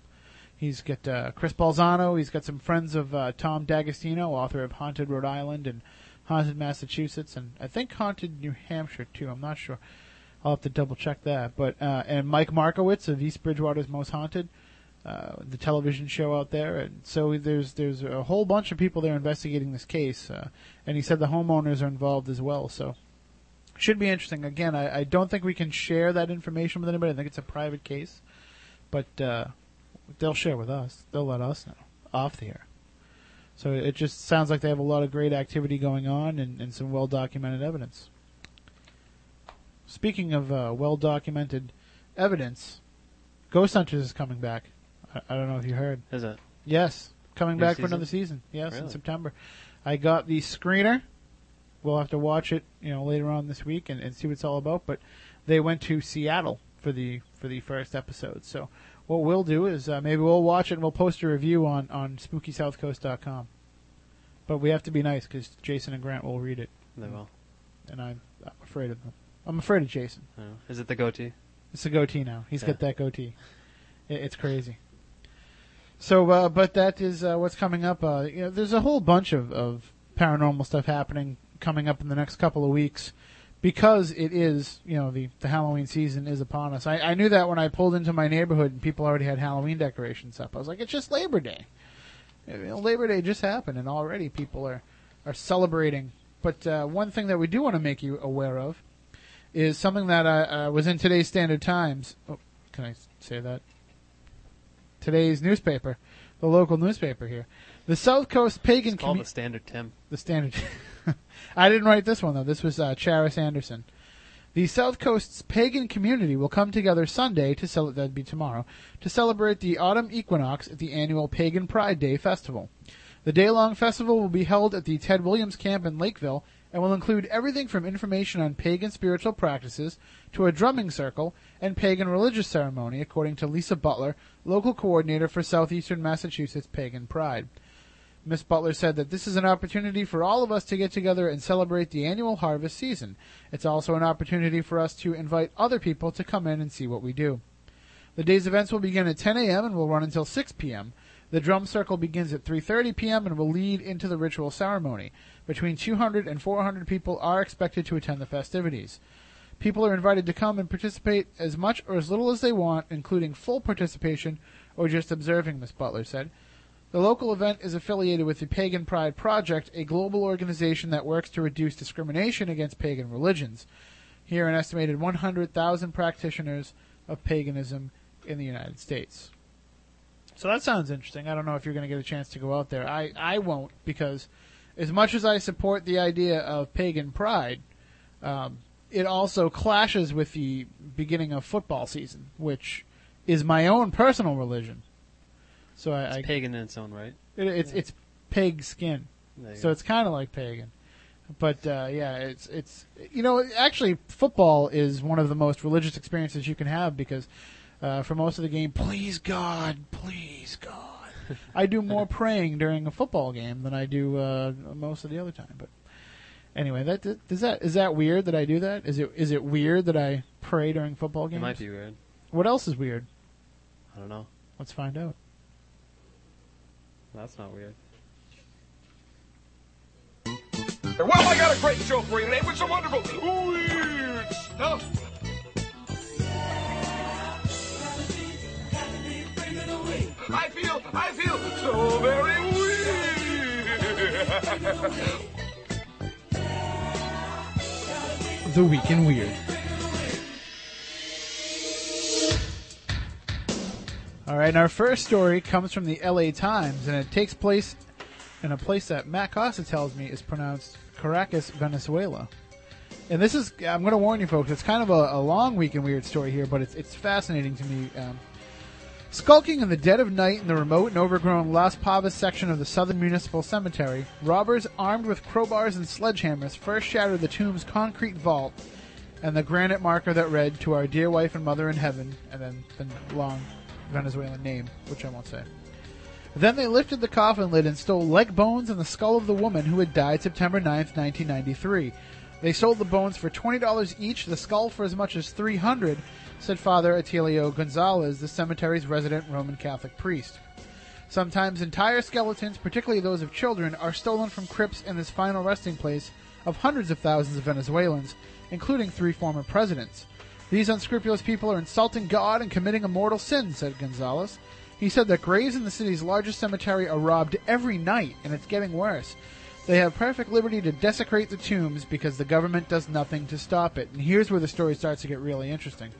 He's got uh, Chris Balzano. He's got some friends of uh, Tom D'Agostino, author of Haunted Rhode Island and Haunted Massachusetts, and I think Haunted New Hampshire too. I'm not sure. I'll have to double check that. But uh, and Mike Markowitz of East Bridgewater's Most Haunted, uh, the television show out there, and so there's there's a whole bunch of people there investigating this case. Uh, and he said the homeowners are involved as well. So should be interesting. Again, I, I don't think we can share that information with anybody. I think it's a private case, but uh, they'll share with us. They'll let us know off the air. So it just sounds like they have a lot of great activity going on and, and some well documented evidence. Speaking of uh, well documented evidence, Ghost Hunters is coming back. I, I don't know if you heard. Is it? Yes, coming New back season? for another season. Yes, in September. I got the screener. We'll have to watch it, you know, later on this week and, and see what it's all about. But they went to Seattle for the for the first episode. So what we'll do is uh, maybe we'll watch it and we'll post a review on on SpookySouthCoast.com. But we have to be nice because Jason and Grant will read it, They will. and I'm, I'm afraid of them. I'm afraid of Jason. I know. Is it the goatee? It's a goatee now. He's Yeah. got that goatee. It, it's crazy. So, uh, but that is uh, what's coming up. Uh, you know, there's a whole bunch of, of paranormal stuff happening coming up in the next couple of weeks because it is, you know, the, the Halloween season is upon us. I, I knew that when I pulled into my neighborhood and people already had Halloween decorations up. I was like, it's just Labor Day. You know, Labor Day just happened, and already people are are celebrating. But uh, one thing that we do want to make you aware of is something that uh, was in today's Standard Times. Oh, can I say that? Today's newspaper, the local newspaper here, the South Coast Pagan It's called Commu- the Standard Tim. the Standard. I didn't write this one though. This was uh, Charis Anderson. The South Coast's pagan community will come together Sunday to cel- that'd be tomorrow to celebrate the autumn equinox at the annual Pagan Pride Day festival. The day-long festival will be held at the Ted Williams Camp in Lakeville and will include everything from information on pagan spiritual practices to a drumming circle and pagan religious ceremony, according to Lisa Butler, local coordinator for Southeastern Massachusetts Pagan Pride. Miss Butler said that this is an opportunity for all of us to get together and celebrate the annual harvest season. It's also an opportunity for us to invite other people to come in and see what we do. The day's events will begin at 10 a.m. and will run until 6 p.m. The drum circle begins at 3:30 p.m. and will lead into the ritual ceremony. Between 200 and 400 people are expected to attend the festivities. People are invited to come and participate as much or as little as they want, including full participation or just observing, Miss Butler said. The local event is affiliated with the Pagan Pride Project, a global organization that works to reduce discrimination against pagan religions. Here, an estimated 100,000 practitioners of paganism in the United States. So that sounds interesting. I don't know if you're going to get a chance to go out there. I, I won't because as much as I support the idea of pagan pride, um, it also clashes with the beginning of football season, which is my own personal religion. So I, It's I pagan in its own right. it, it's it's pig skin, so go. it's kind of like pagan. But uh, yeah, it's it's you know actually football is one of the most religious experiences you can have because uh, for most of the game, please God, please God, I do more praying during a football game than I do uh, most of the other time. But anyway, that does that is that weird that I do that? Is it is it weird that I pray during football games? it games? might be weird. What else is weird? I don't know. Let's find out. That's not weird. Well, I got a great show for you today with some wonderful weird stuff. I feel, I feel so very weird. The Week in Weird. All right, and our first story comes from the LA Times, and it takes place in a place that Matt Costa tells me is pronounced Caracas, Venezuela. And this is, I'm going to warn you folks, it's kind of a, a long Week in Weird story here, but it's, it's fascinating to me. Um, Skulking in the dead of night in the remote and overgrown Las Pavas section of the Southern Municipal Cemetery, robbers armed with crowbars and sledgehammers first shattered the tomb's concrete vault and the granite marker that read, To our dear wife and mother in heaven, and then the long Venezuelan name, which I won't say. Then they lifted the coffin lid and stole leg bones and the skull of the woman who had died September 9th, 1993. They sold the bones for $20 each, the skull for as much as 300 said Father Atilio Gonzalez, the cemetery's resident Roman Catholic priest. Sometimes entire skeletons, particularly those of children, are stolen from crypts in this final resting place of hundreds of thousands of Venezuelans, including three former presidents. These unscrupulous people are insulting God and committing a mortal sin, said Gonzalez. He said that graves in the city's largest cemetery are robbed every night, and it's getting worse. They have perfect liberty to desecrate the tombs because the government does nothing to stop it. And here's where the story starts to get really interesting.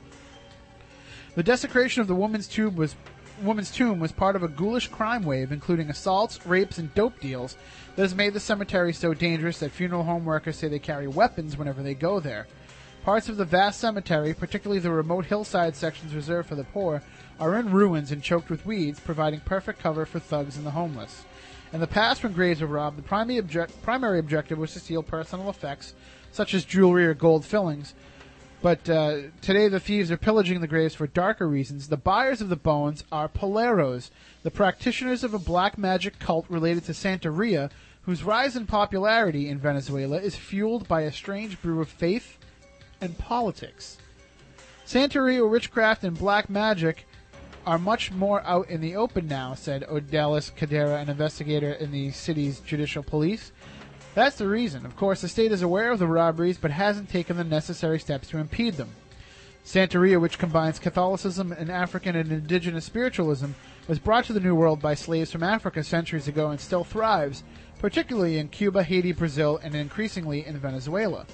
The desecration of the woman's tomb was woman's tomb was part of a ghoulish crime wave, including assaults, rapes, and dope deals that has made the cemetery so dangerous that funeral home workers say they carry weapons whenever they go there. Parts of the vast cemetery, particularly the remote hillside sections reserved for the poor, are in ruins and choked with weeds, providing perfect cover for thugs and the homeless. In the past, when graves were robbed, the primary, primary objective was to steal personal effects, such as jewelry or gold fillings, but uh, today the thieves are pillaging the graves for darker reasons. The buyers of the bones are Paleros, the practitioners of a black magic cult related to Santeria, whose rise in popularity in Venezuela is fueled by a strange brew of faith and politics. Santeria witchcraft and black magic are much more out in the open now, said Odalis Cadera, an investigator in the city's judicial police. That's the reason. Of course, the state is aware of the robberies, but hasn't taken the necessary steps to impede them. Santeria, which combines Catholicism and African and indigenous spiritualism, was brought to the New World by slaves from Africa centuries ago and still thrives, particularly in Cuba, Haiti, Brazil, and increasingly in Venezuela.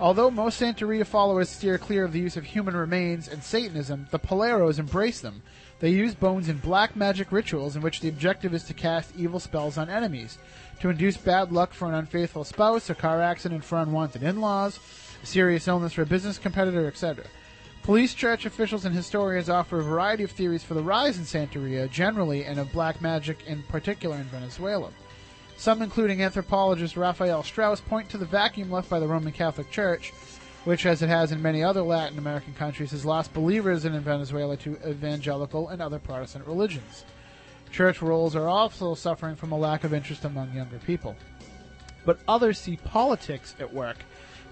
Although most Santeria followers steer clear of the use of human remains and Satanism, the Paleros embrace them. They use bones in black magic rituals in which the objective is to cast evil spells on enemies, to induce bad luck for an unfaithful spouse, a car accident for unwanted in-laws, a serious illness for a business competitor, etc. Police, church officials, and historians offer a variety of theories for the rise in Santeria generally and of black magic in particular in Venezuela. Some, including anthropologist Raphael Strauss, point to the vacuum left by the Roman Catholic Church, which, as it has in many other Latin American countries, has lost believers in Venezuela to evangelical and other Protestant religions. Church rolls are also suffering from a lack of interest among younger people. But others see politics at work.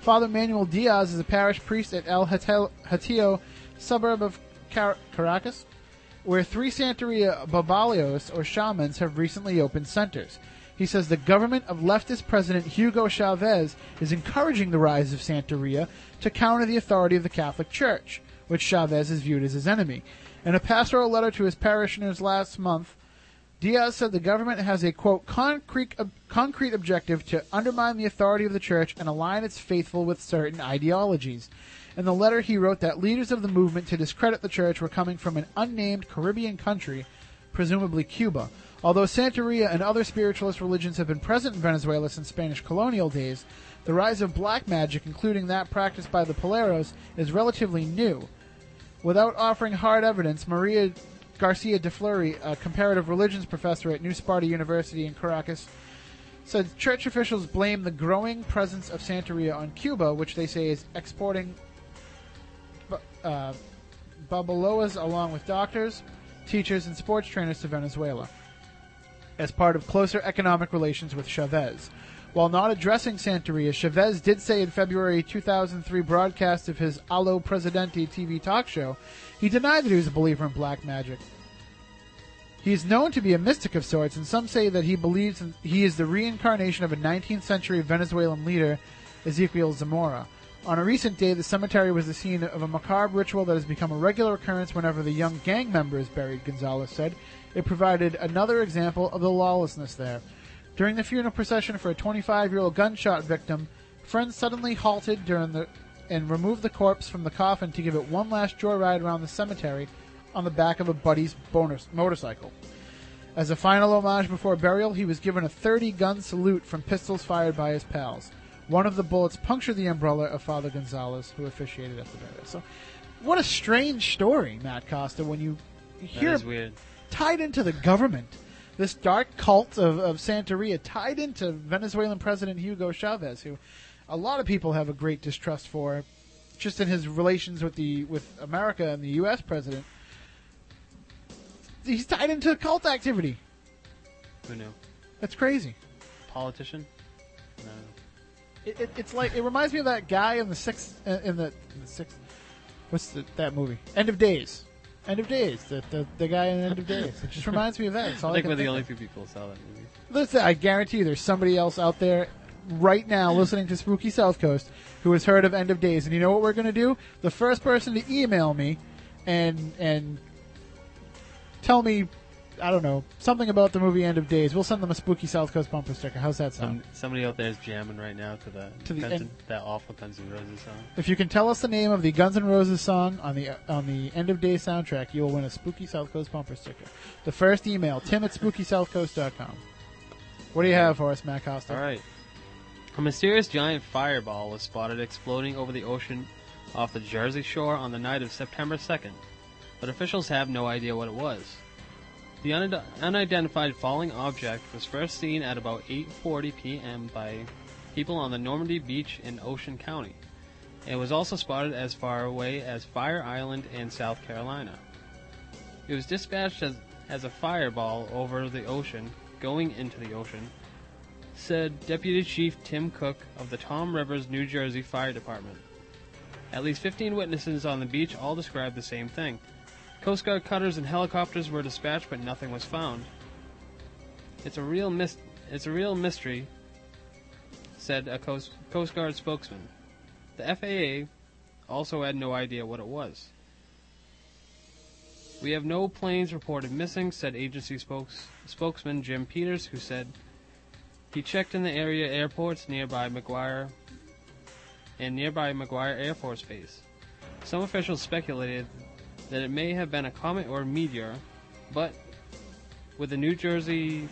Father Manuel Diaz is a parish priest at El Hatillo, suburb of Car- Caracas, where three Santeria babalaos, or shamans, have recently opened centers. He says the government of leftist President Hugo Chavez is encouraging the rise of Santeria to counter the authority of the Catholic Church, which Chavez is viewed as his enemy. In a pastoral letter to his parishioners last month, Diaz said the government has a quote concrete ob- concrete objective to undermine the authority of the church and align its faithful with certain ideologies. In the letter, he wrote that leaders of the movement to discredit the church were coming from an unnamed Caribbean country, presumably Cuba. Although Santeria and other spiritualist religions have been present in Venezuela since Spanish colonial days, the rise of black magic, including that practiced by the Paleros, is relatively new. Without offering hard evidence, Maria Garcia de Fleury, a comparative religions professor at New Sparta University in Caracas, said church officials blame the growing presence of Santeria on Cuba, which they say is exporting uh, babalaos along with doctors, teachers, and sports trainers to Venezuela as part of closer economic relations with Chavez. While not addressing Santeria, Chavez did say in February 2003 broadcast of his Alo Presidente TV talk show, he denied that he was a believer in black magic. He is known to be a mystic of sorts, and some say that he believes he is the reincarnation of a 19th century Venezuelan leader, Ezequiel Zamora. On a recent day, the cemetery was the scene of a macabre ritual that has become a regular occurrence whenever the young gang member is buried, Gonzalez said. It provided another example of the lawlessness there. During the funeral procession for a 25 year old gunshot victim, friends suddenly halted during the and removed the corpse from the coffin to give it one last joyride around the cemetery on the back of a buddy's bonus motorcycle. As a final homage before burial, he was given a 30 gun salute from pistols fired by his pals. One of the bullets punctured the umbrella of Father Gonzalez, who officiated at the burial. So, what a strange story, Matt Costa, when you hear tied into the government. This dark cult of, of Santeria tied into Venezuelan President Hugo Chavez, who a lot of people have a great distrust for, just in his relations with the with America and the U.S. president. He's tied into cult activity. Who knew? That's crazy. Politician? No. It, it, it's like it reminds me of that guy in the sixth uh, in the, in the sixth. What's the, that movie? End of Days. End of Days. The, the the guy in End of Days. It just reminds me of that. All I think can we're the only two people who saw that movie. Listen, I guarantee you there's somebody else out there right now listening to Spooky South Coast who has heard of End of Days. And you know what we're going to do? The first person to email me and and tell me, I don't know, something about the movie End of Days, we'll send them a Spooky South Coast bumper sticker. How's that sound? Some, somebody out there is jamming right now to the, To the Guns end- N- that awful Guns N' Roses song. If you can tell us the name of the Guns N' Roses song on the on the End of Days soundtrack, you will win a Spooky South Coast bumper sticker. The first email, tim at spookysouthcoast.com. What do you have for us, Matt Costa? All right. A mysterious giant fireball was spotted exploding over the ocean off the Jersey shore on the night of September 2nd, but officials have no idea what it was. The unid- unidentified falling object was first seen at about 8:40 p.m. by people on the Normandy beach in Ocean County. It was also spotted as far away as Fire Island in South Carolina. It was dispatched as, as a fireball over the ocean, going into the ocean, said Deputy Chief Tim Cook of the Toms River, New Jersey Fire Department. At least 15 witnesses on the beach all described the same thing. Coast Guard cutters and helicopters were dispatched, but nothing was found. It's a real mis- It's a real mystery," said a Coast, Coast Guard spokesman. The FAA also had no idea what it was. We have no planes reported missing, said agency spokes- spokesman Jim Peters, who said he checked in the area airports nearby McGuire and nearby McGuire Air Force Base. Some officials speculated that it may have been a comet or a meteor, but with the New Jersey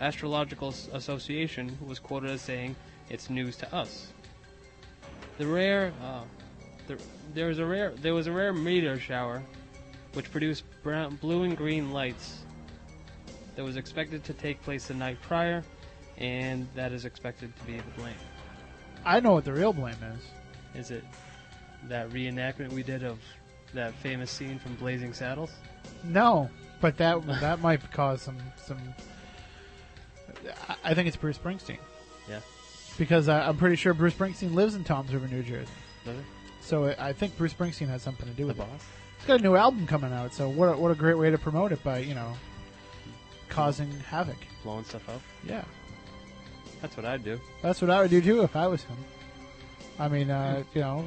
Astrological Association was quoted as saying, "It's news to us." The rare, uh, the, there was a rare, there was a rare meteor shower, which produced brown, blue and green lights, that was expected to take place the night prior, and that is expected to be the blame. I know what the real blame is. Is it that reenactment we did of that famous scene from Blazing Saddles? No, but that that might cause some some. I- think it's Bruce Springsteen Yeah. because I, I'm pretty sure Bruce Springsteen lives in Tom's River, New Jersey. Does it? So I think Bruce Springsteen has something to do The with it. boss? He's got a new album coming out, so what a, what a great way to promote it by you know causing havoc. Blowing stuff up? Yeah, That's what I'd do. that's what I would do too if I was him. I mean, uh, you know,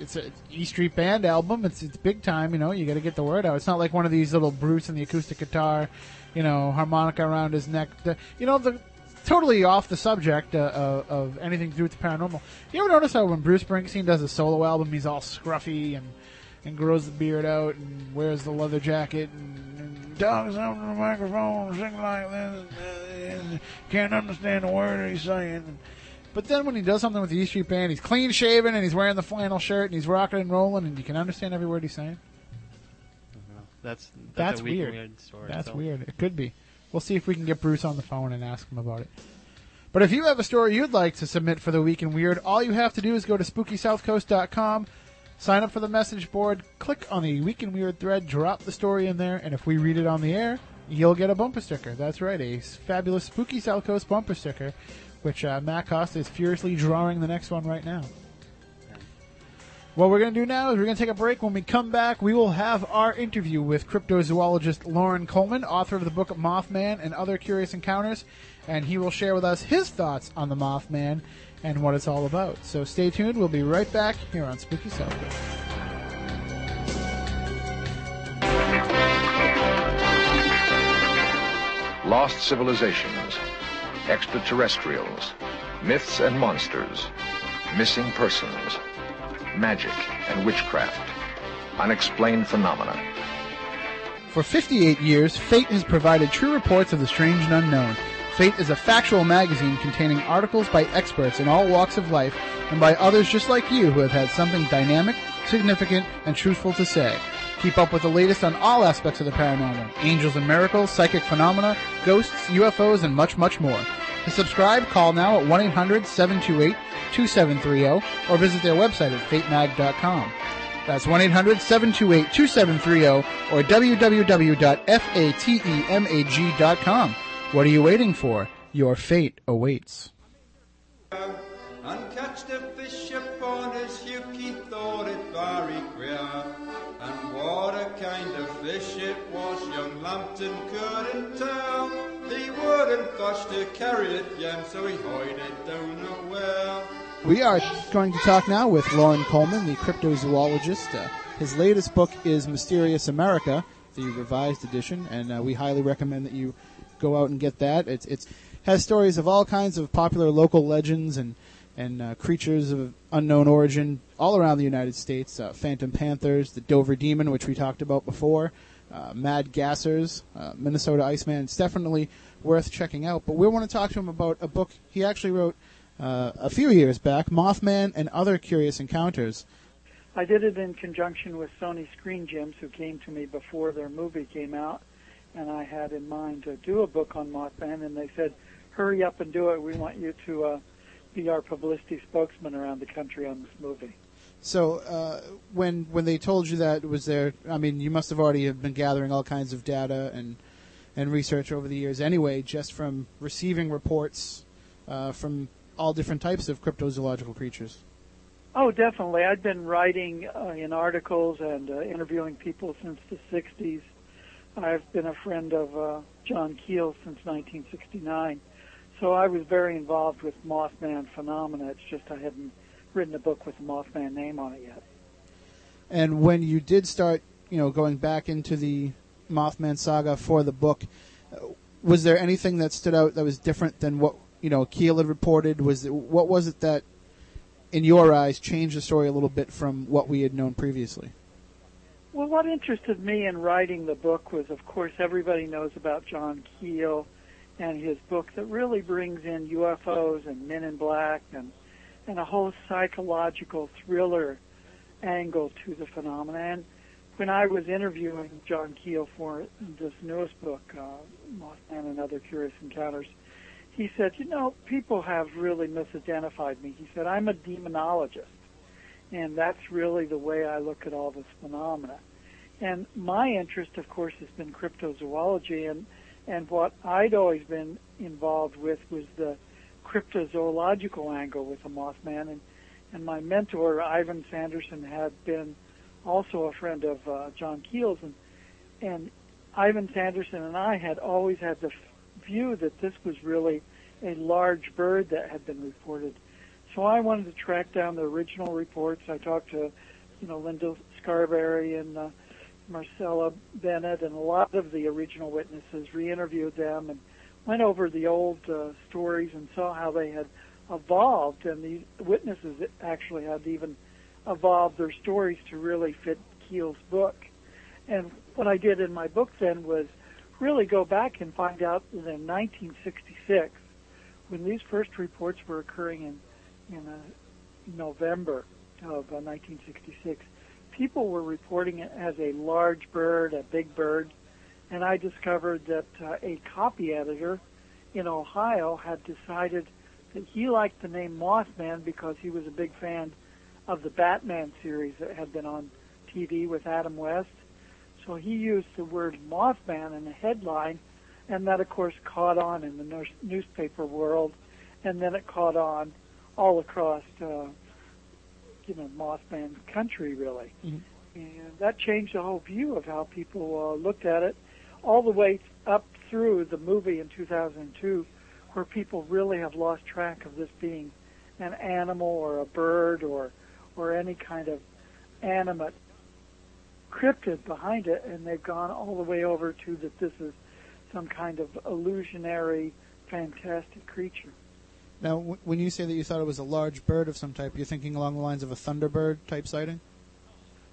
it's a E Street Band album. It's it's big time. You know, you got to get the word out. It's not like one of these little Bruce and the acoustic guitar, you know, harmonica around his neck. The, you know, the totally off the subject uh, of, of anything to do with the paranormal. You ever notice how when Bruce Springsteen does a solo album, he's all scruffy and and grows the beard out and wears the leather jacket and, talks up the microphone, sing like this, and can't understand a word he's saying. But then when he does something with the E Street Band, he's clean shaven and he's wearing the flannel shirt and he's rocking and rolling and you can understand every word he's saying. That's that's, That's a weird. weird story. That's so. weird. It could be. We'll see if we can get Bruce on the phone and ask him about it. But if you have a story you'd like to submit for the Week in Weird, all you have to do is go to SpookySouthCoast.com, sign up for the message board, click on the Week in Weird thread, drop the story in there, and if we read it on the air, you'll get a bumper sticker. That's right, a fabulous Spooky South Coast bumper sticker, which uh, Matt Costa is furiously drawing the next one right now. What we're going to do now is we're going to take a break. When we come back, we will have our interview with cryptozoologist Loren Coleman, author of the book Mothman and Other Curious Encounters, and he will share with us his thoughts on the Mothman and what it's all about. So stay tuned. We'll be right back here on Spooky South Lost civilizations, extraterrestrials, myths and monsters, missing persons, magic and witchcraft, unexplained phenomena. For 58 years, Fate has provided true reports of the strange and unknown. Fate is a factual magazine containing articles by experts in all walks of life and by others just like you who have had something dynamic, significant, and truthful to say. Keep up with the latest on all aspects of the paranormal angels and miracles, psychic phenomena, ghosts, UFOs, and much, much more. To subscribe, call now at 1 800 728 2730 or visit their website at fatemag.com. That's 1 800 728 2730 or www.fatemag.com. What are you waiting for? Your fate awaits. And catch the fish upon his hook. He thought it very queer. And what a kind of fish it was, young Lambton couldn't tell. He wouldn't fish to carry it, yam, so he hid it down a well. We are going to talk now with Loren Coleman, the cryptozoologist. Uh, his latest book is Mysterious America, the revised edition, and uh, we highly recommend that you go out and get that. It's it's has stories of all kinds of popular local legends and and uh, creatures of unknown origin all around the United States. Uh, Phantom Panthers, the Dover Demon, which we talked about before, uh, Mad Gassers, uh, Minnesota Iceman. It's definitely worth checking out. But we want to talk to him about a book he actually wrote uh, a few years back, Mothman and Other Curious Encounters. I did it in conjunction with Sony Screen Gems, who came to me before their movie came out, and I had in mind to do a book on Mothman, and they said, "Hurry up and do it. We want you to be our publicity spokesman around the country on this movie." So uh, when when they told you that, was there? I mean, you must have already have been gathering all kinds of data and and research over the years, anyway, just from receiving reports uh, from all different types of cryptozoological creatures. Oh, definitely. I've been writing uh, in articles and uh, interviewing people since the 60s. I've been a friend of uh, John Keel since 1969. So I was very involved with Mothman phenomena. It's just I hadn't written a book with the Mothman name on it yet. And when you did start, you know, going back into the Mothman saga for the book, was there anything that stood out that was different than what you know Keel had reported? Was it, what was it that, in your eyes, changed the story a little bit from what we had known previously? Well, what interested me in writing the book was, of course, everybody knows about John Keel and his book that really brings in UFOs and Men in Black and and a whole psychological thriller angle to the phenomena. And when I was interviewing John Keel for this newest book, uh, Mothman and Other Curious Encounters, he said, you know, people have really misidentified me. He said, I'm a demonologist. And that's really the way I look at all this phenomena. And my interest, of course, has been cryptozoology. And, and what I'd always been involved with was the cryptozoological angle with the Mothman. And, and my mentor, Ivan Sanderson, had been also a friend of uh, John Keel's. And, and Ivan Sanderson and I had always had the f- view that this was really a large bird that had been reported. So I wanted to track down the original reports. I talked to, you know, Linda Scarberry and uh, Marcella Bennett and a lot of the original witnesses, re-interviewed them and went over the old uh, stories and saw how they had evolved. And the witnesses actually had even evolved their stories to really fit Keel's book. And what I did in my book then was really go back and find out that in 1966, when these first reports were occurring in in uh, November of uh, 1966, people were reporting it as a large bird, a big bird, and I discovered that uh, a copy editor in Ohio had decided that he liked the name Mothman because he was a big fan of the Batman series that had been on TV with Adam West. So he used the word Mothman in the headline, and that, of course, caught on in the news- newspaper world, and then it caught on all across, uh, you know, Mothman country, really. Mhm. And that changed the whole view of how people uh, looked at it, all the way up through the movie in 2002, where people really have lost track of this being an animal or a bird or or any kind of animate cryptid behind it, and they've gone all the way over to that this is some kind of illusionary, fantastic creature. Now, w- when you say that you thought it was a large bird of some type, you're thinking along the lines of a thunderbird type sighting?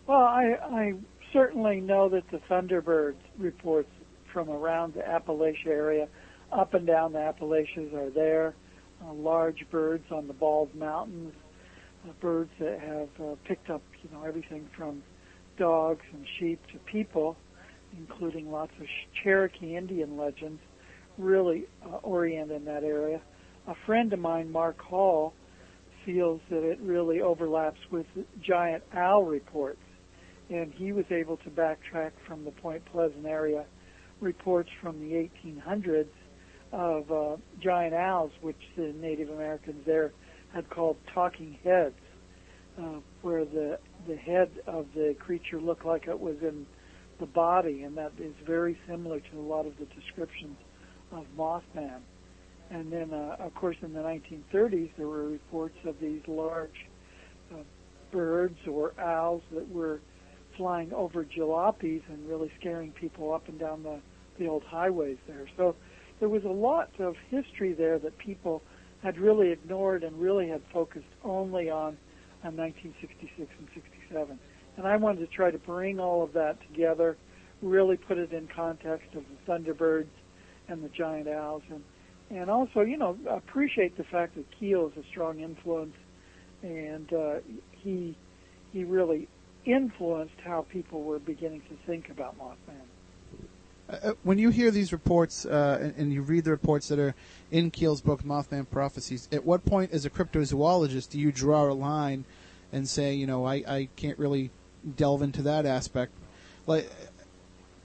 Well, I, I certainly know that the Thunderbird reports from around the Appalachia area, up and down the Appalachians are there. Uh, large birds on the Bald Mountains, uh, birds that have uh, picked up, you know, everything from dogs and sheep to people, including lots of Cherokee Indian legends, really uh, orient in that area. A friend of mine, Mark Hall, feels that it really overlaps with giant owl reports and he was able to backtrack from the Point Pleasant area reports from the 1800s of uh, giant owls, which the Native Americans there had called talking heads, uh, where the the head of the creature looked like it was in the body, and that is very similar to a lot of the descriptions of Mothman. And then, uh, of course, in the 1930s, there were reports of these large uh, birds or owls that were flying over jalopies and really scaring people up and down the, the old highways there. So there was a lot of history there that people had really ignored and really had focused only on, on 1966 and 67. And I wanted to try to bring all of that together, really put it in context of the Thunderbirds and the giant owls, and and also, you know, appreciate the fact that Keel is a strong influence, and uh, he he really influenced how people were beginning to think about Mothman. Uh, when you hear these reports uh, and, and you read the reports that are in Keel's book, Mothman Prophecies, at what point, as a cryptozoologist, do you draw a line and say, you know, I, I can't really delve into that aspect? Like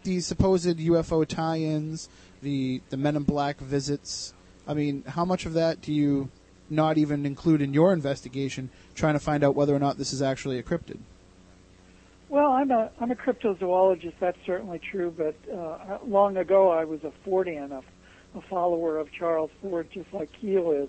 these supposed UFO tie-ins, the the Men in Black visits. I mean, how much of that do you not even include in your investigation, trying to find out whether or not this is actually a cryptid? Well, I'm a I'm a cryptozoologist. That's certainly true. But uh, long ago, I was a Fortean, a, a follower of Charles Fort, just like Keel is,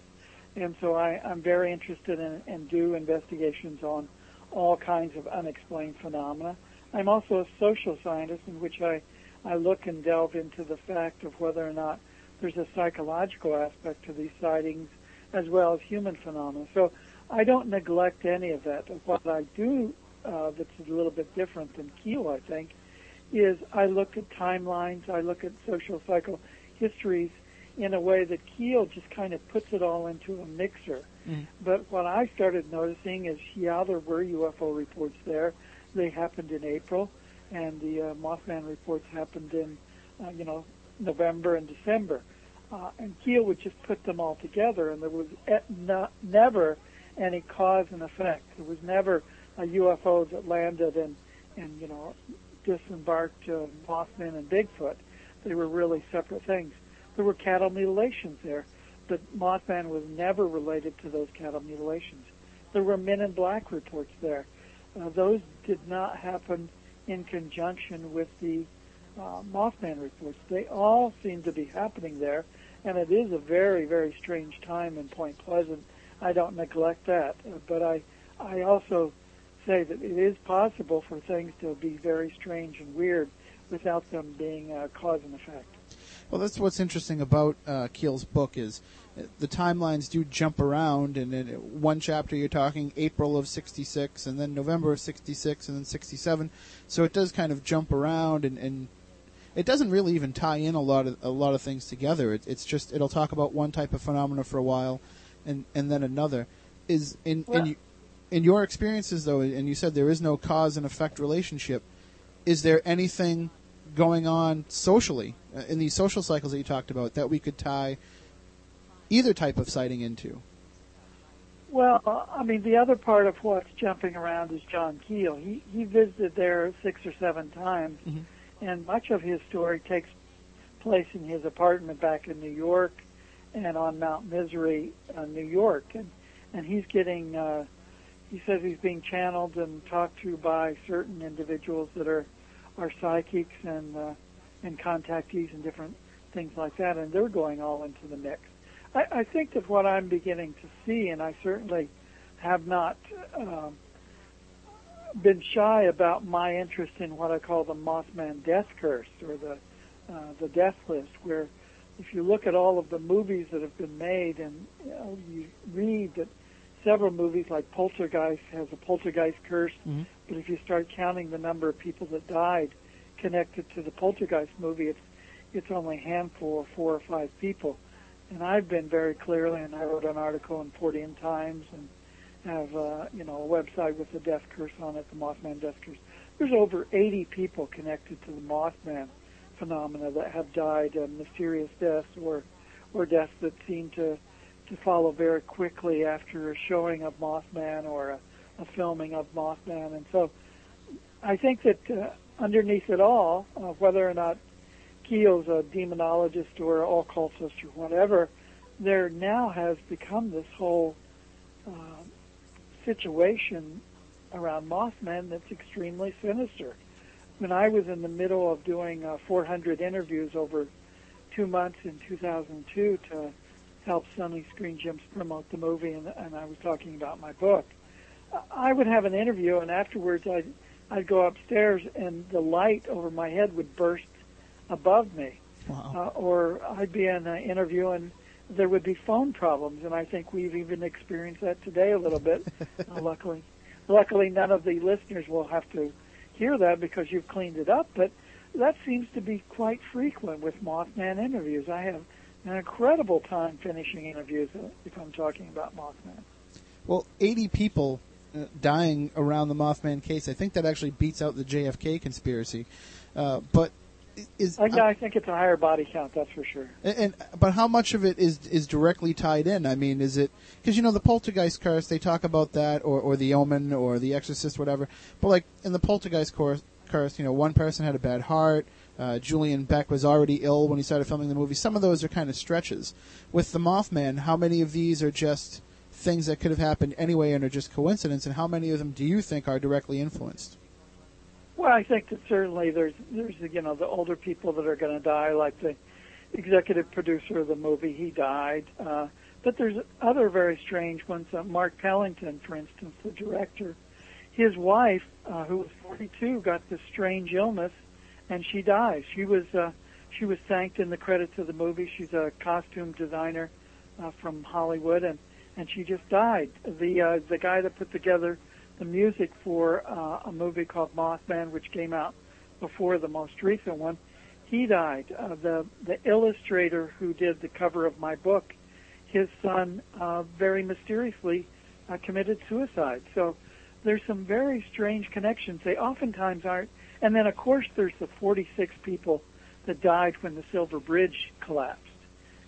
and so I, I'm very interested in and do investigations on all kinds of unexplained phenomena. I'm also a social scientist in which I I look and delve into the fact of whether or not there's a psychological aspect to these sightings as well as human phenomena. So I don't neglect any of that. What I do uh, that's a little bit different than Keel, I think, is I look at timelines, I look at social cycle histories in a way that Keel just kind of puts it all into a mixer. Mm. But what I started noticing is, yeah, there were UFO reports there. They happened in April, and the uh, Mothman reports happened in, uh, you know, November and December. uh, and Keel would just put them all together, and there was e- no, never any cause and effect. There was never a UFO that landed and and you know disembarked uh, Mothman and Bigfoot. They were really separate things. There were cattle mutilations there, but Mothman was never related to those cattle mutilations. There were Men in Black reports there. Uh, those did not happen in conjunction with the uh, Mothman reports. They all seem to be happening there, and it is a very, very strange time in Point Pleasant. I don't neglect that, uh, but I, I also say that it is possible for things to be very strange and weird without them being uh, cause and effect. Well, that's what's interesting about uh, Keel's book is the timelines do jump around, and in one chapter you're talking April of '66, and then November of '66, and then '67. So it does kind of jump around, and, and it doesn't really even tie in a lot of a lot of things together. It, it's just it'll talk about one type of phenomena for a while, and and then another. Is in Well- in, you- in your experiences though, and you said there is no cause and effect relationship. Is there anything going on socially uh, in these social cycles that you talked about that we could tie either type of sighting into? Well, I mean, the other part of what's jumping around is John Keel. He he visited there six or seven times, and much of his story takes place in his apartment back in New York and on Mount Misery, uh, New York, and and he's getting. Uh, he says he's being channeled and talked to by certain individuals that are are psychics and uh, and contactees and different things like that, and they're going all into the mix. I, I think that what I'm beginning to see, and I certainly have not um, been shy about my interest in what I call the Mothman death curse or the uh, the death list, where if you look at all of the movies that have been made and you, know, you read that several movies like Poltergeist has a poltergeist curse, but if you start counting the number of people that died connected to the Poltergeist movie, it's it's only a handful of four or five people. And I've been very clearly, and I wrote an article in Fortean Times and have uh, you know a website with the death curse on it, the Mothman death curse. There's over 80 people connected to the Mothman phenomena that have died uh, mysterious deaths or or deaths that seem to to follow very quickly after a showing of Mothman or a, a filming of Mothman. And so I think that uh, underneath it all, uh, whether or not Keel's a demonologist or occultist or whatever, there now has become this whole uh, situation around Mothman that's extremely sinister. When I was in the middle of doing uh, 400 interviews over two months in 2002 to help Sony Screen Gems promote the movie, and, and I was talking about my book, I would have an interview, and afterwards I'd, I'd go upstairs, and the light over my head would burst above me. Uh, or I'd be in an interview and there would be phone problems, and I think we've even experienced that today a little bit. uh, luckily, luckily none of the listeners will have to hear that because you've cleaned it up. But that seems to be quite frequent with Mothman interviews. I have an incredible time finishing interviews uh, if I'm talking about Mothman. Well, 80 people uh, dying around the Mothman case. I think that actually beats out the JFK conspiracy. Uh, but is I, I think it's a higher body count, that's for sure. And, and but how much of it is is directly tied in? I mean, is it because you know the poltergeist curse? They talk about that, or or the omen, or the exorcist, whatever. But like in the poltergeist curse, curse you know, one person had a bad heart. Uh, Julian Beck was already ill when he started filming the movie. Some of those are kind of stretches. With the Mothman, how many of these are just things that could have happened anyway and are just coincidence, and how many of them do you think are directly influenced? Well, I think that certainly there's there's you know the older people that are going to die, like the executive producer of the movie, he died. Uh, but there's other very strange ones. Uh, Mark Pellington, for instance, the director, his wife, uh, who was 42, got this strange illness, and she dies. She was uh, she was thanked in the credits of the movie. She's a costume designer uh, from Hollywood, and and she just died. The uh, the guy that put together the music for uh, a movie called Mothman, which came out before the most recent one. He died. Uh, the the illustrator who did the cover of my book, his son, uh, very mysteriously uh, committed suicide. So there's some very strange connections. They oftentimes aren't. And then of course there's the 46 people that died when the Silver Bridge collapsed.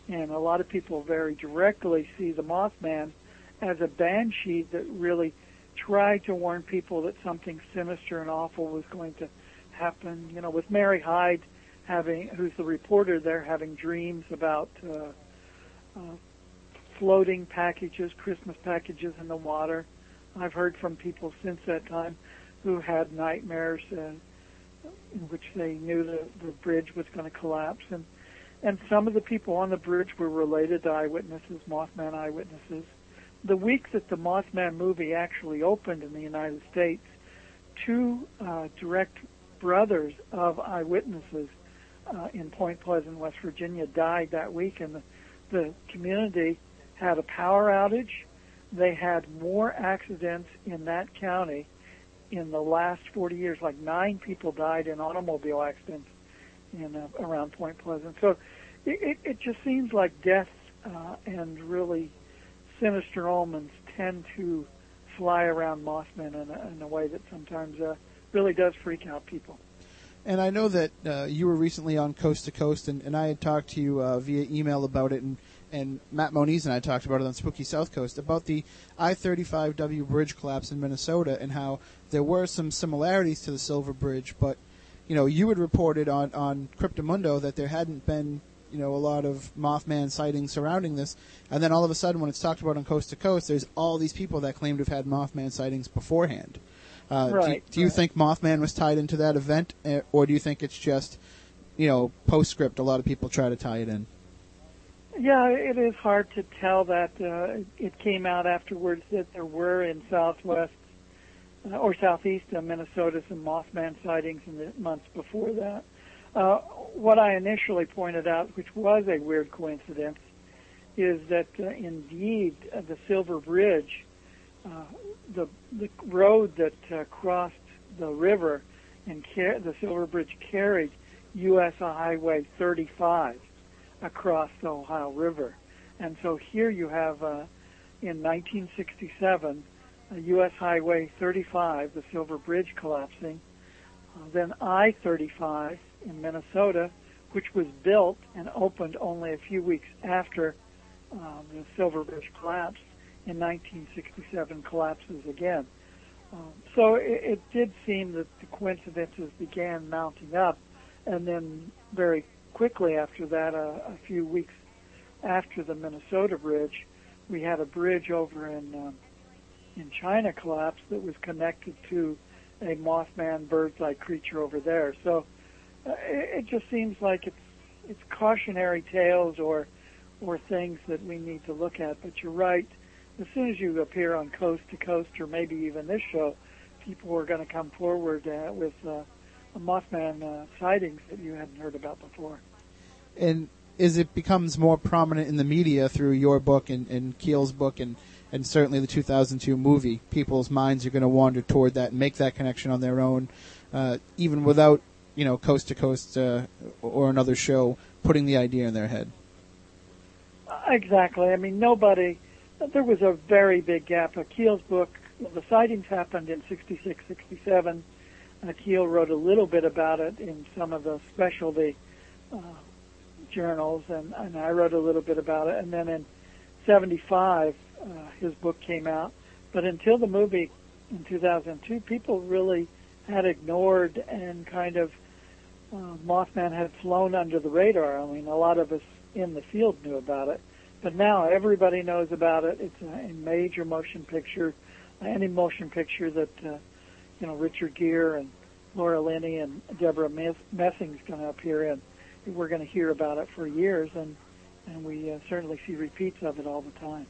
and a lot of people very directly see the Mothman as a banshee that really tried to warn people that something sinister and awful was going to happen. You know, with Mary Hyre having, who's the reporter there, having dreams about uh, uh, floating packages, Christmas packages in the water. I've heard from people since that time who had nightmares uh, in which they knew the, the bridge was going to collapse, and and some of the people on the bridge were related to eyewitnesses, Mothman eyewitnesses. The week that the Mothman movie actually opened in the United States, two uh, direct brothers of eyewitnesses uh, in Point Pleasant, West Virginia, died that week, and the, the community had a power outage. They had more accidents in that county in the last 40 years. Like nine people died in automobile accidents in uh, around Point Pleasant. So it, it, it just seems like death uh, and really sinister omens tend to fly around Mothman in a, in a way that sometimes uh, really does freak out people. And I know that uh, you were recently on Coast to Coast, and, and I had talked to you uh, via email about it, and, and Matt Moniz and I talked about it on Spooky South Coast about the I-35W bridge collapse in Minnesota and how there were some similarities to the Silver Bridge, but you know you had reported on on Cryptomundo that there hadn't been you know a lot of Mothman sightings surrounding this, and then all of a sudden when it's talked about on Coast to Coast, there's all these people that claim to have had Mothman sightings beforehand. Uh, do, Right, do you right. think Mothman was tied into that event, eh, or do you think it's just, you know, postscript? A lot of people try to tie it in. Yeah, it is hard to tell that. Uh, it came out afterwards that there were in southwest uh, or southeast of Minnesota some Mothman sightings in the months before that. Uh, what I initially pointed out, which was a weird coincidence, is that uh, indeed uh, the Silver Bridge, uh, the the road that uh, crossed the river and car- the Silver Bridge carried U.S. Highway 35 across the Ohio River. And so here you have, in 1967, uh, U.S. Highway 35, the Silver Bridge collapsing, then I-35 in Minnesota, which was built and opened only a few weeks after um, the Silver Bridge collapsed in 1967 collapses again. Um, so it, it did seem that the coincidences began mounting up, and then very quickly after that, uh, a few weeks after the Minnesota bridge, we had a bridge over in um, in China collapse that was connected to a Mothman birds-eye creature over there. So it, just seems like it's it's cautionary tales or or things that we need to look at. But you're right. As soon as you appear on Coast to Coast, or maybe even this show, people are going to come forward uh, with uh, Mothman uh, sightings that you hadn't heard about before. and as it becomes more prominent in the media through your book and, and Keel's book and, and certainly the 2002 movie, people's minds are going to wander toward that and make that connection on their own, uh, even without you know coast to coast uh, or another show putting the idea in their head. Exactly. I mean, nobody. There was a very big gap. Uh, Keel's book, the sightings happened in '66, '67. Uh, Keel wrote a little bit about it in some of the specialty uh, journals, and, and I wrote a little bit about it. And then in '75, uh, his book came out. But until the movie in 2002, people really had ignored and kind of uh, Mothman had flown under the radar. I mean, a lot of us in the field knew about it, but now everybody knows about it. It's a, major motion picture, any motion picture that uh, you know Richard Gere and Laura Linney and Deborah Mess- Messing's going to appear in. We're going to hear about it for years, and and we uh, certainly see repeats of it all the time.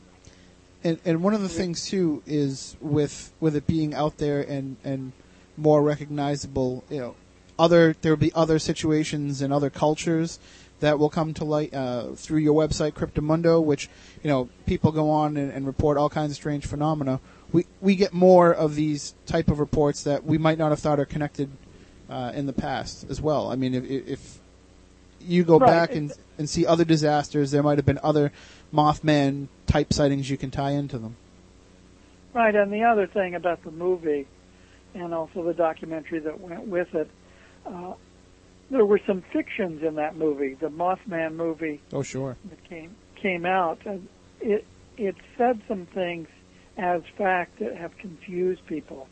And and one of the things too is with with it being out there and and more recognizable, you know, other there will be other situations and other cultures that will come to light uh, through your website Cryptomundo, which you know people go on and, and report all kinds of strange phenomena. We we get more of these type of reports that we might not have thought are connected uh, in the past as well. I mean, if, if you go Right. back and and see other disasters, there might have been other Mothman type sightings you can tie into them. Right, and the other thing about the movie, and also the documentary that went with it, uh, there were some fictions in that movie, the Mothman movie Oh, sure. that came came out. And it it said some things as fact that have confused people,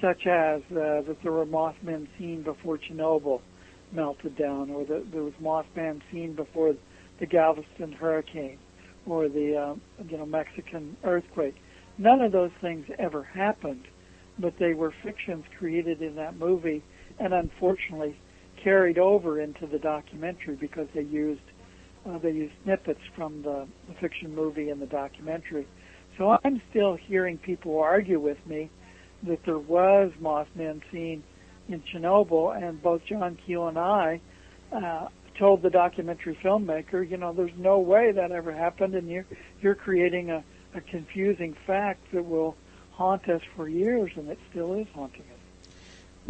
such as uh, that there were Mothman seen before Chernobyl melted down, or that there was Mothman seen before the Galveston hurricane, or the uh, you know Mexican earthquake. None of those things ever happened, but they were fictions created in that movie, and unfortunately carried over into the documentary because they used uh, they used snippets from the, the fiction movie and the documentary. So I'm still hearing people argue with me that there was Mothman seen in Chernobyl, and both John Keel and I uh, told the documentary filmmaker, you know, there's no way that ever happened, and you're you're creating a, a confusing fact that will haunt us for years, and it still is haunting us.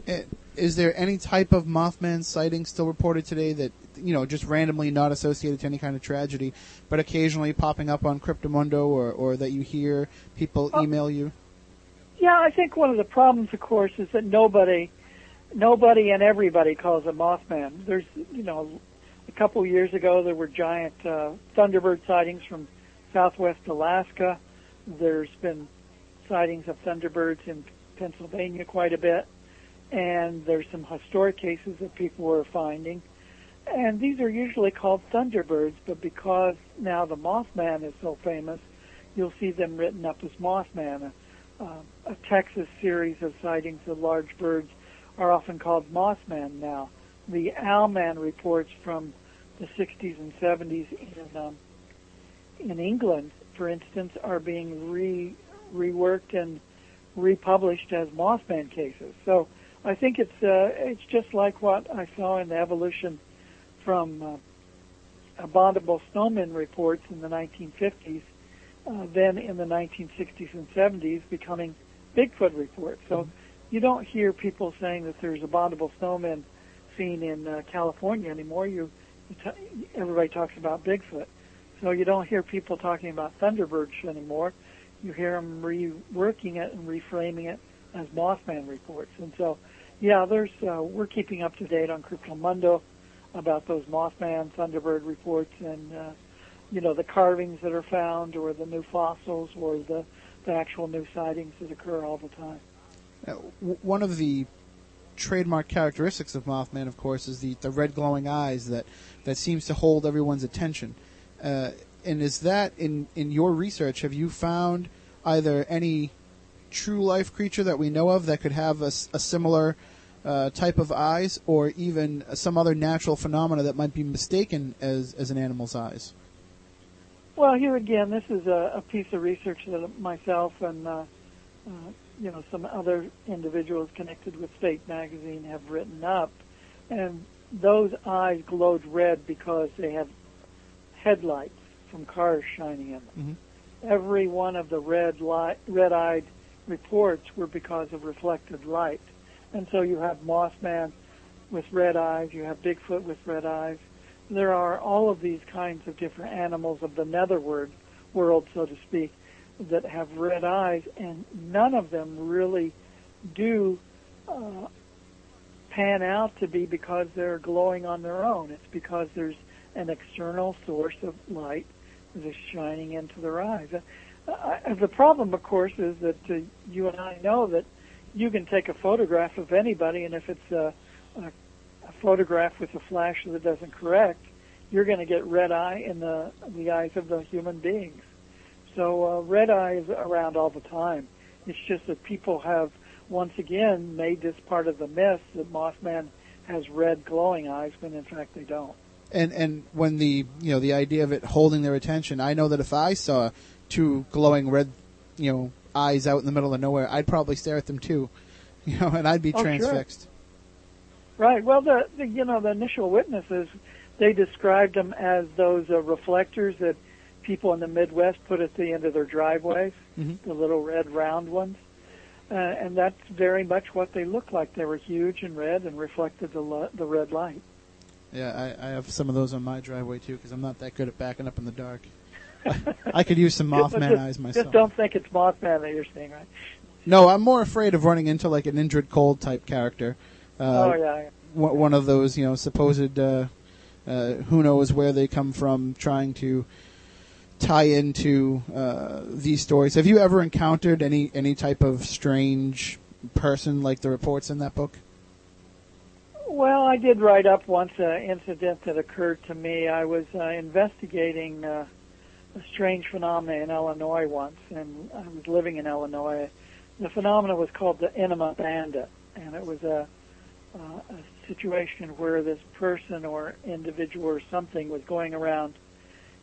Eh, Is there any type of Mothman sighting still reported today that you know just randomly not associated to any kind of tragedy, but occasionally popping up on Cryptomundo or or that you hear people email you? Yeah, I think one of the problems, of course, is that nobody, nobody and everybody calls it Mothman. There's, you know, a couple of years ago there were giant uh, Thunderbird sightings from southwest Alaska. There's been sightings of Thunderbirds in Pennsylvania quite a bit, and there's some historic cases that people were finding. And these are usually called Thunderbirds, but because now the Mothman is so famous, you'll see them written up as Mothman. Uh, a Texas series of sightings of large birds are often called Mothman now. The Owlman reports from the 60s and 70s in um, in England, for instance, are being re reworked and republished as Mothman cases. So I think it's uh, it's just like what I saw in the evolution from uh, abominable snowmen reports in the 1950s, uh, then in the 1960s and 70s becoming Bigfoot reports. So you don't hear people saying that there's a abominable snowmen seen in uh, California anymore. You, you t- everybody talks about Bigfoot. So you don't hear people talking about Thunderbirds anymore. You hear them reworking it and reframing it as Mothman reports. And so, yeah, there's uh, we're keeping up to date on Cryptomundo about those Mothman Thunderbird reports and uh, you know the carvings that are found or the new fossils or the the actual new sightings that occur all the time. Uh, w- one of the trademark characteristics of Mothman, of course, is the, the red glowing eyes that, that seems to hold everyone's attention. Uh, and is that in, in your research? Have you found either any true life creature that we know of that could have a similar uh, type of eyes, or even some other natural phenomena that might be mistaken as, as an animal's eyes? Well, here again, this is a, a piece of research that myself and uh, uh, you know some other individuals connected with Fate Magazine have written up, and those eyes glowed red because they have headlights from cars shining in them. Every one of the red light, red-eyed reports were because of reflected light, and so you have Mothman with red eyes, you have Bigfoot with red eyes. There are all of these kinds of different animals of the netherworld world, so to speak, that have red eyes, and none of them really do uh, pan out to be because they're glowing on their own. It's because there's an external source of light that is shining into their eyes. Uh, the problem, of course, is that uh, you and I know that you can take a photograph of anybody, and if it's a, a, a photograph with a flash that doesn't correct, you're going to get red eye in the the eyes of the human beings. So uh, red eye is around all the time. It's just that people have once again made this part of the myth that Mothman has red glowing eyes when in fact they don't. And and when the you know the idea of it holding their attention, I know that if I saw two glowing red, you know, eyes out in the middle of nowhere, I'd probably stare at them too, you know, and I'd be Oh, sure. transfixed. Right. Well, the, the you know the initial witnesses they described them as those uh, reflectors that people in the Midwest put at the end of their driveways, Mhm. the little red round ones, uh, and that's very much what they looked like. They were huge and red and reflected the li- the red light. Yeah, I, I have some of those on my driveway too because I'm not that good at backing up in the dark. I could use some Mothman just, eyes myself. Just don't think it's Mothman that you're seeing, right? No, I'm more afraid of running into like an Indrid Cold type character. Uh, oh yeah. one one of those you know supposed uh, uh, who knows where they come from trying to tie into uh, these stories. Have you ever encountered any any type of strange person like the reports in that book? Well, I did write up once an incident that occurred to me. I was uh, investigating uh, a strange phenomenon in Illinois once, and I was living in Illinois. The phenomenon was called the enema bandit, and it was a, uh, a situation where this person or individual or something was going around,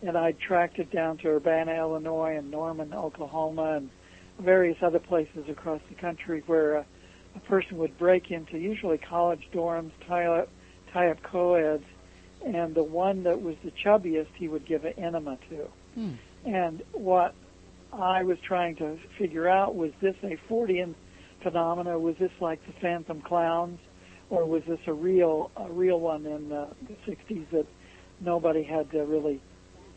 and I tracked it down to Urbana, Illinois, and Norman, Oklahoma, and various other places across the country where uh, a person would break into usually college dorms, tie up, tie up co-eds, and the one that was the chubbiest he would give an enema to. Hmm. And what I was trying to figure out was this a Fortean phenomena? Was this like the Phantom Clowns, or was this a real a real one in uh, the 60s that nobody had uh, really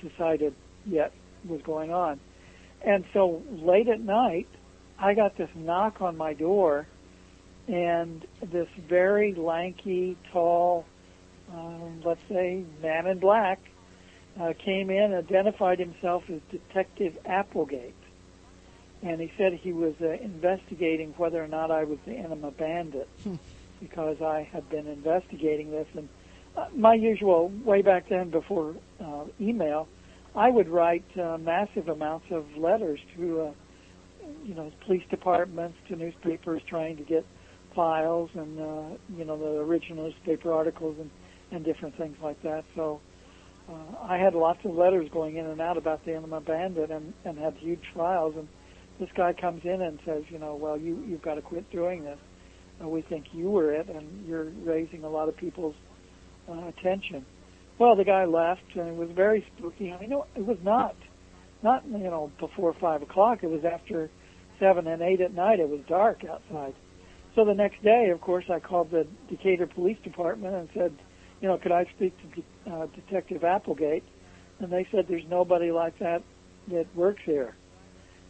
decided yet was going on? And so late at night, I got this knock on my door, and this very lanky, tall, um, let's say, man in black uh, came in, identified himself as Detective Applegate, and he said he was uh, investigating whether or not I was the Enema Bandit because I had been investigating this. And uh, my usual way back then, before uh, email, I would write uh, massive amounts of letters to, uh, you know, police departments, to newspapers, trying to get files and uh, you know the original newspaper articles and and different things like that. So uh, I had lots of letters going in and out about the Enema Bandit and and had huge files. And this guy comes in and says, you know, well you you've got to quit doing this. Uh, we think you were it, and you're raising a lot of people's uh, attention. Well, the guy left, and it was very spooky. I know it was not, not you know before five o'clock. It was after seven and eight at night. It was dark outside. So the next day, of course, I called the Decatur Police Department and said, you know, could I speak to De- uh, Detective Applegate? And they said there's nobody like that that works here.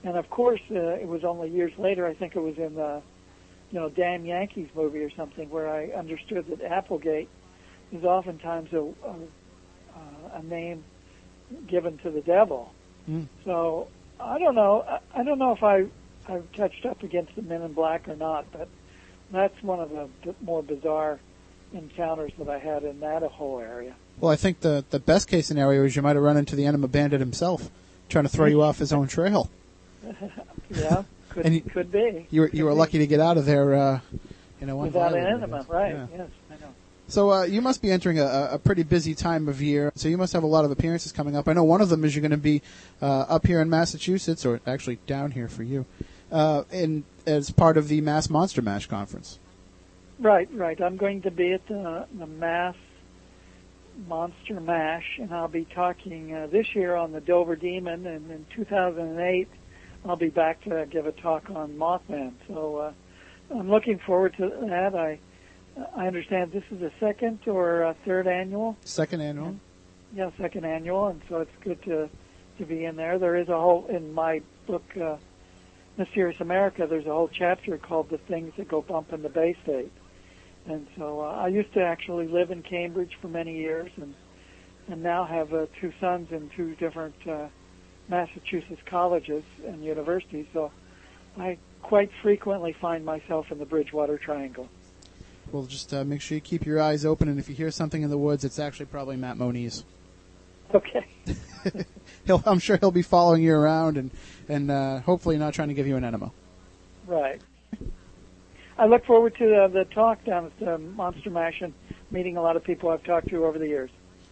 And of course, uh, it was only years later. I think it was in the, you know, Damn Yankees movie or something where I understood that Applegate is oftentimes a, a, uh, a name given to the devil. Mm. So I don't know. I, I don't know if I I've touched up against the Men in Black or not, but that's one of the more bizarre encounters that I had in that whole area. Well, I think the the best case scenario is you might have run into the Enema Bandit himself, trying to throw you off his own trail. yeah, could And you- could be. You were you were lucky to get out of there, uh, you know, without an enema, right? Yeah. Yes, I know. So uh, you must be entering a, a a pretty busy time of year. So you must have a lot of appearances coming up. I know one of them is you're going to be uh, up here in Massachusetts, or actually down here for you, uh, in as part of the Mass Monster Mash conference. Right, right. I'm going to be at the, the Mass Monster Mash, and I'll be talking uh, this year on the Dover Demon, and in 2008 I'll be back to give a talk on Mothman. So uh, I'm looking forward to that. I I understand this is the second or third annual. Second annual. Yeah, second annual, and so it's good to to be in there. There is a whole in my book, uh, Mysterious America. There's a whole chapter called "The Things That Go Bump in the Bay State," and so uh, I used to actually live in Cambridge for many years, and and now have uh, two sons in two different uh, Massachusetts colleges and universities. So I quite frequently find myself in the Bridgewater Triangle. Well, just uh, make sure you keep your eyes open, and if you hear something in the woods, it's actually probably Matt Moniz. Okay. He'll, I'm sure he'll be following you around, and and uh, hopefully not trying to give you an enema. Right. I look forward to uh, the talk down at the Monster Mash and meeting a lot of people I've talked to over the years.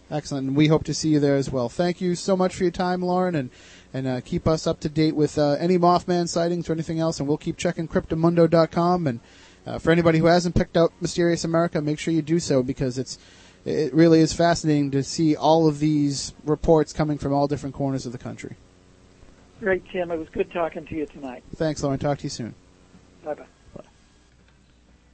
Excellent, and we hope to see you there as well. Thank you so much for your time, Loren, and and uh, keep us up to date with uh, any Mothman sightings or anything else, and we'll keep checking Cryptomundo.com. And uh, for anybody who hasn't picked out Mysterious America, make sure you do so because it's it really is fascinating to see all of these reports coming from all different corners of the country. Great, Tim. It was good talking to you tonight. Thanks, Loren. Talk to you soon. Bye bye.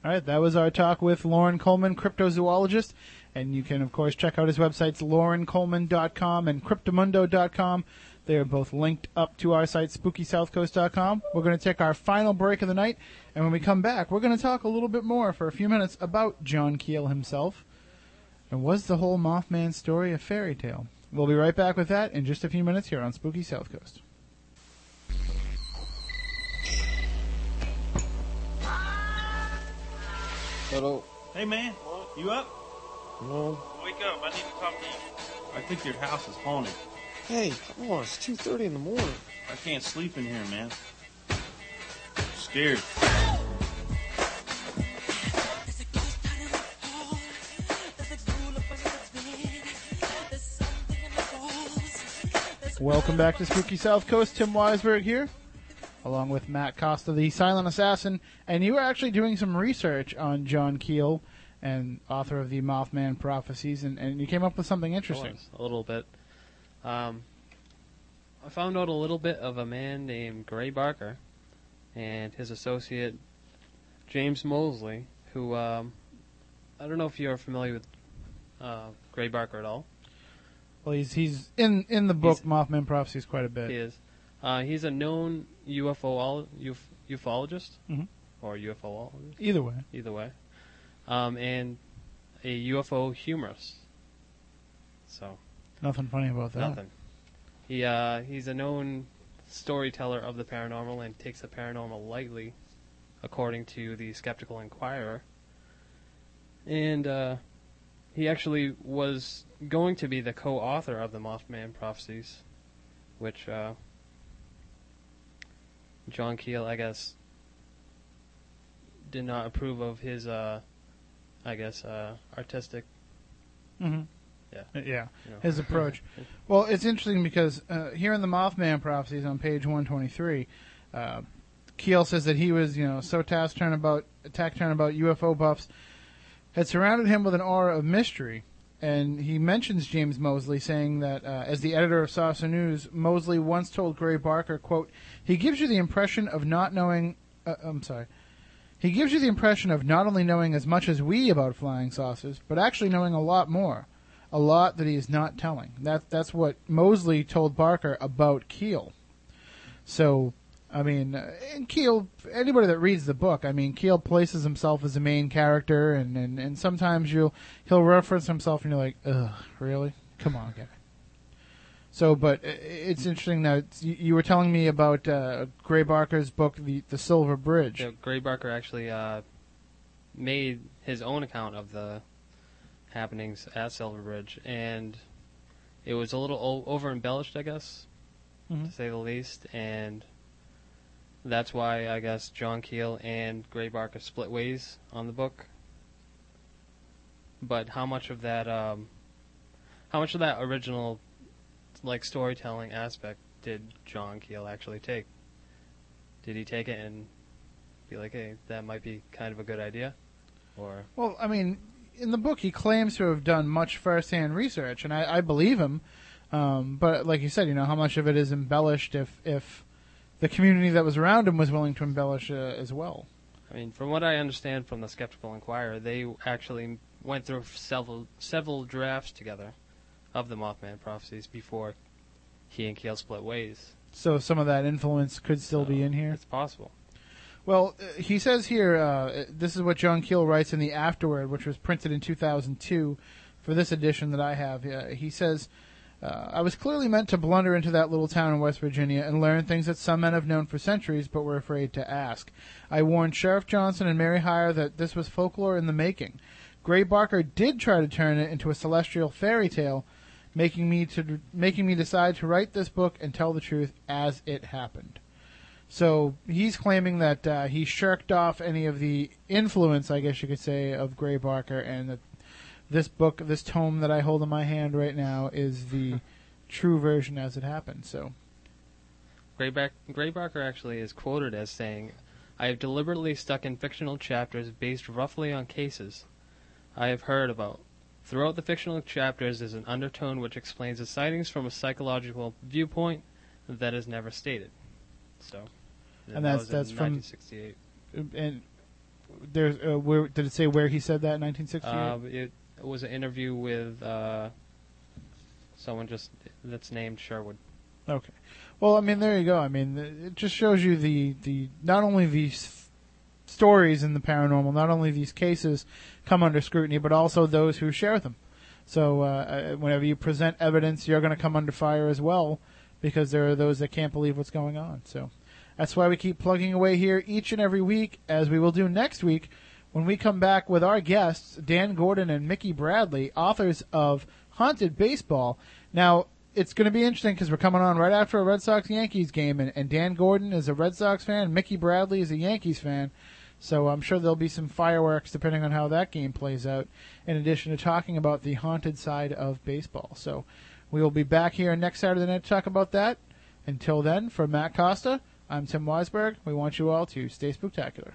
All right, that was our talk with Loren Coleman, cryptozoologist. And you can, of course, check out his websites, lorencoleman.com and cryptomundo.com. They are both linked up to our site, spookysouthcoast.com. We're going to take our final break of the night, and when we come back, we're going to talk a little bit more for a few minutes about John Keel himself. And was the whole Mothman story a fairy tale? We'll be right back with that in just a few minutes here on Spooky South Coast. Hello. Hey man, you up? No. Wake up, I need to talk to you. I think your house is haunted. Hey, come on, it's 2.30 in the morning. I can't sleep in here, man. I'm scared. Welcome back to Spooky South Coast. Tim Weisberg here, along with Matt Costa, the silent assassin. And you were actually doing some research on John Keel and author of the Mothman Prophecies, and, and you came up with something interesting. was, a little bit. Um, I found out a little bit of a man named Gray Barker and his associate James Moseley, who um, I don't know if you're familiar with uh, Gray Barker at all. Well, he's he's in in the book Mothman Prophecies quite a bit. He is. Uh, he's a known UFO uf- ufologist Mhm. or UFO. Either way. Either way. Um, and a UFO humorist. So Nothing funny about that. nothing. He uh, he's a known storyteller of the paranormal and takes the paranormal lightly, according to the Skeptical Inquirer. And uh, he actually was going to be the co-author of the Mothman Prophecies, which uh, John Keel, I guess, did not approve of his, uh, I guess, uh, artistic. Mm-hmm. Yeah. Yeah, You know. his approach. well, it's interesting because uh, here in the Mothman prophecies on page 123, uh, Keel says that he was, you know, so task turnabout, attack turnabout UFO buffs had surrounded him with an aura of mystery. And he mentions James Moseley, saying that uh, as the editor of Saucer News, Moseley once told Gray Barker, "quote He gives you the impression of not knowing." Uh, I'm sorry. He gives you the impression of not only knowing as much as we about flying saucers, but actually knowing a lot more, a lot that he is not telling. That that's what Moseley told Barker about Keel. So, I mean, and Keel, anybody that reads the book, I mean, Keel places himself as the main character, and, and, and sometimes you'll he'll reference himself, and you're like, ugh, really? Come on, guy. So, but it's interesting that you, were telling me about uh, Gray Barker's book, the the Silver Bridge. So Gray Barker actually uh, made his own account of the happenings at Silver Bridge, and it was a little o- over embellished, I guess, Mhm. to say the least. And that's why I guess John Keel and Gray Barker split ways on the book. But how much of that, um, how much of that original, like storytelling aspect, did John Keel actually take? Did he take it and be like, hey, that might be kind of a good idea? Or Well, I mean, in the book, he claims to have done much first-hand research, and I, I believe him. Um, but like you said, you know, how much of it is embellished if if the community that was around him was willing to embellish uh, as well. I mean, from what I understand from the Skeptical Inquirer, they actually went through several several drafts together of the Mothman prophecies before he and Keel split ways. So some of that influence could still be in here. It's possible. Well, uh, he says here, uh, this is what John Keel writes in the afterword, which was printed in 2002 for this edition that I have. Uh, he says, uh, I was clearly meant to blunder into that little town in West Virginia and learn things that some men have known for centuries but were afraid to ask. I warned Sheriff Johnson and Mary Hyre that this was folklore in the making. Gray Barker did try to turn it into a celestial fairy tale, making me to making me decide to write this book and tell the truth as it happened. So he's claiming that uh, he shirked off any of the influence, I guess you could say, of Gray Barker, and that this book, this tome that I hold in my hand right now, is the true version as it happened. So Gray, Bar- Barker actually is quoted as saying, I have deliberately stuck in fictional chapters based roughly on cases I have heard about. Throughout the fictional chapters is an undertone which explains the sightings from a psychological viewpoint that is never stated. So, And that that's- in that's from- 1968. and there's uh, where did it say where he said that in 1968? Uh, it it was an interview with uh, someone just that's named Sherwood. Okay. Well, I mean, there you go. I mean, it just shows you the, the not only these stories in the paranormal, not only these cases come under scrutiny, but also those who share them. So uh, uh, whenever you present evidence, you're going to come under fire as well, because there are those that can't believe what's going on. So that's why we keep plugging away here each and every week, as we will do next week when we come back with our guests, Dan Gordon and Mickey Bradley, authors of Haunted Baseball. Now, it's going to be interesting because we're coming on right after a Red Sox Yankees game, and, and Dan Gordon is a Red Sox fan, Mickey Bradley is a Yankees fan. So I'm sure there'll be some fireworks depending on how that game plays out, in addition to talking about the haunted side of baseball. So we will be back here next Saturday night to talk about that. Until then, for Matt Costa, I'm Tim Weisberg. We want you all to stay spectacular.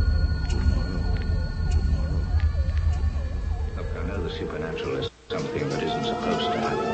supernatural is something that isn't supposed to happen.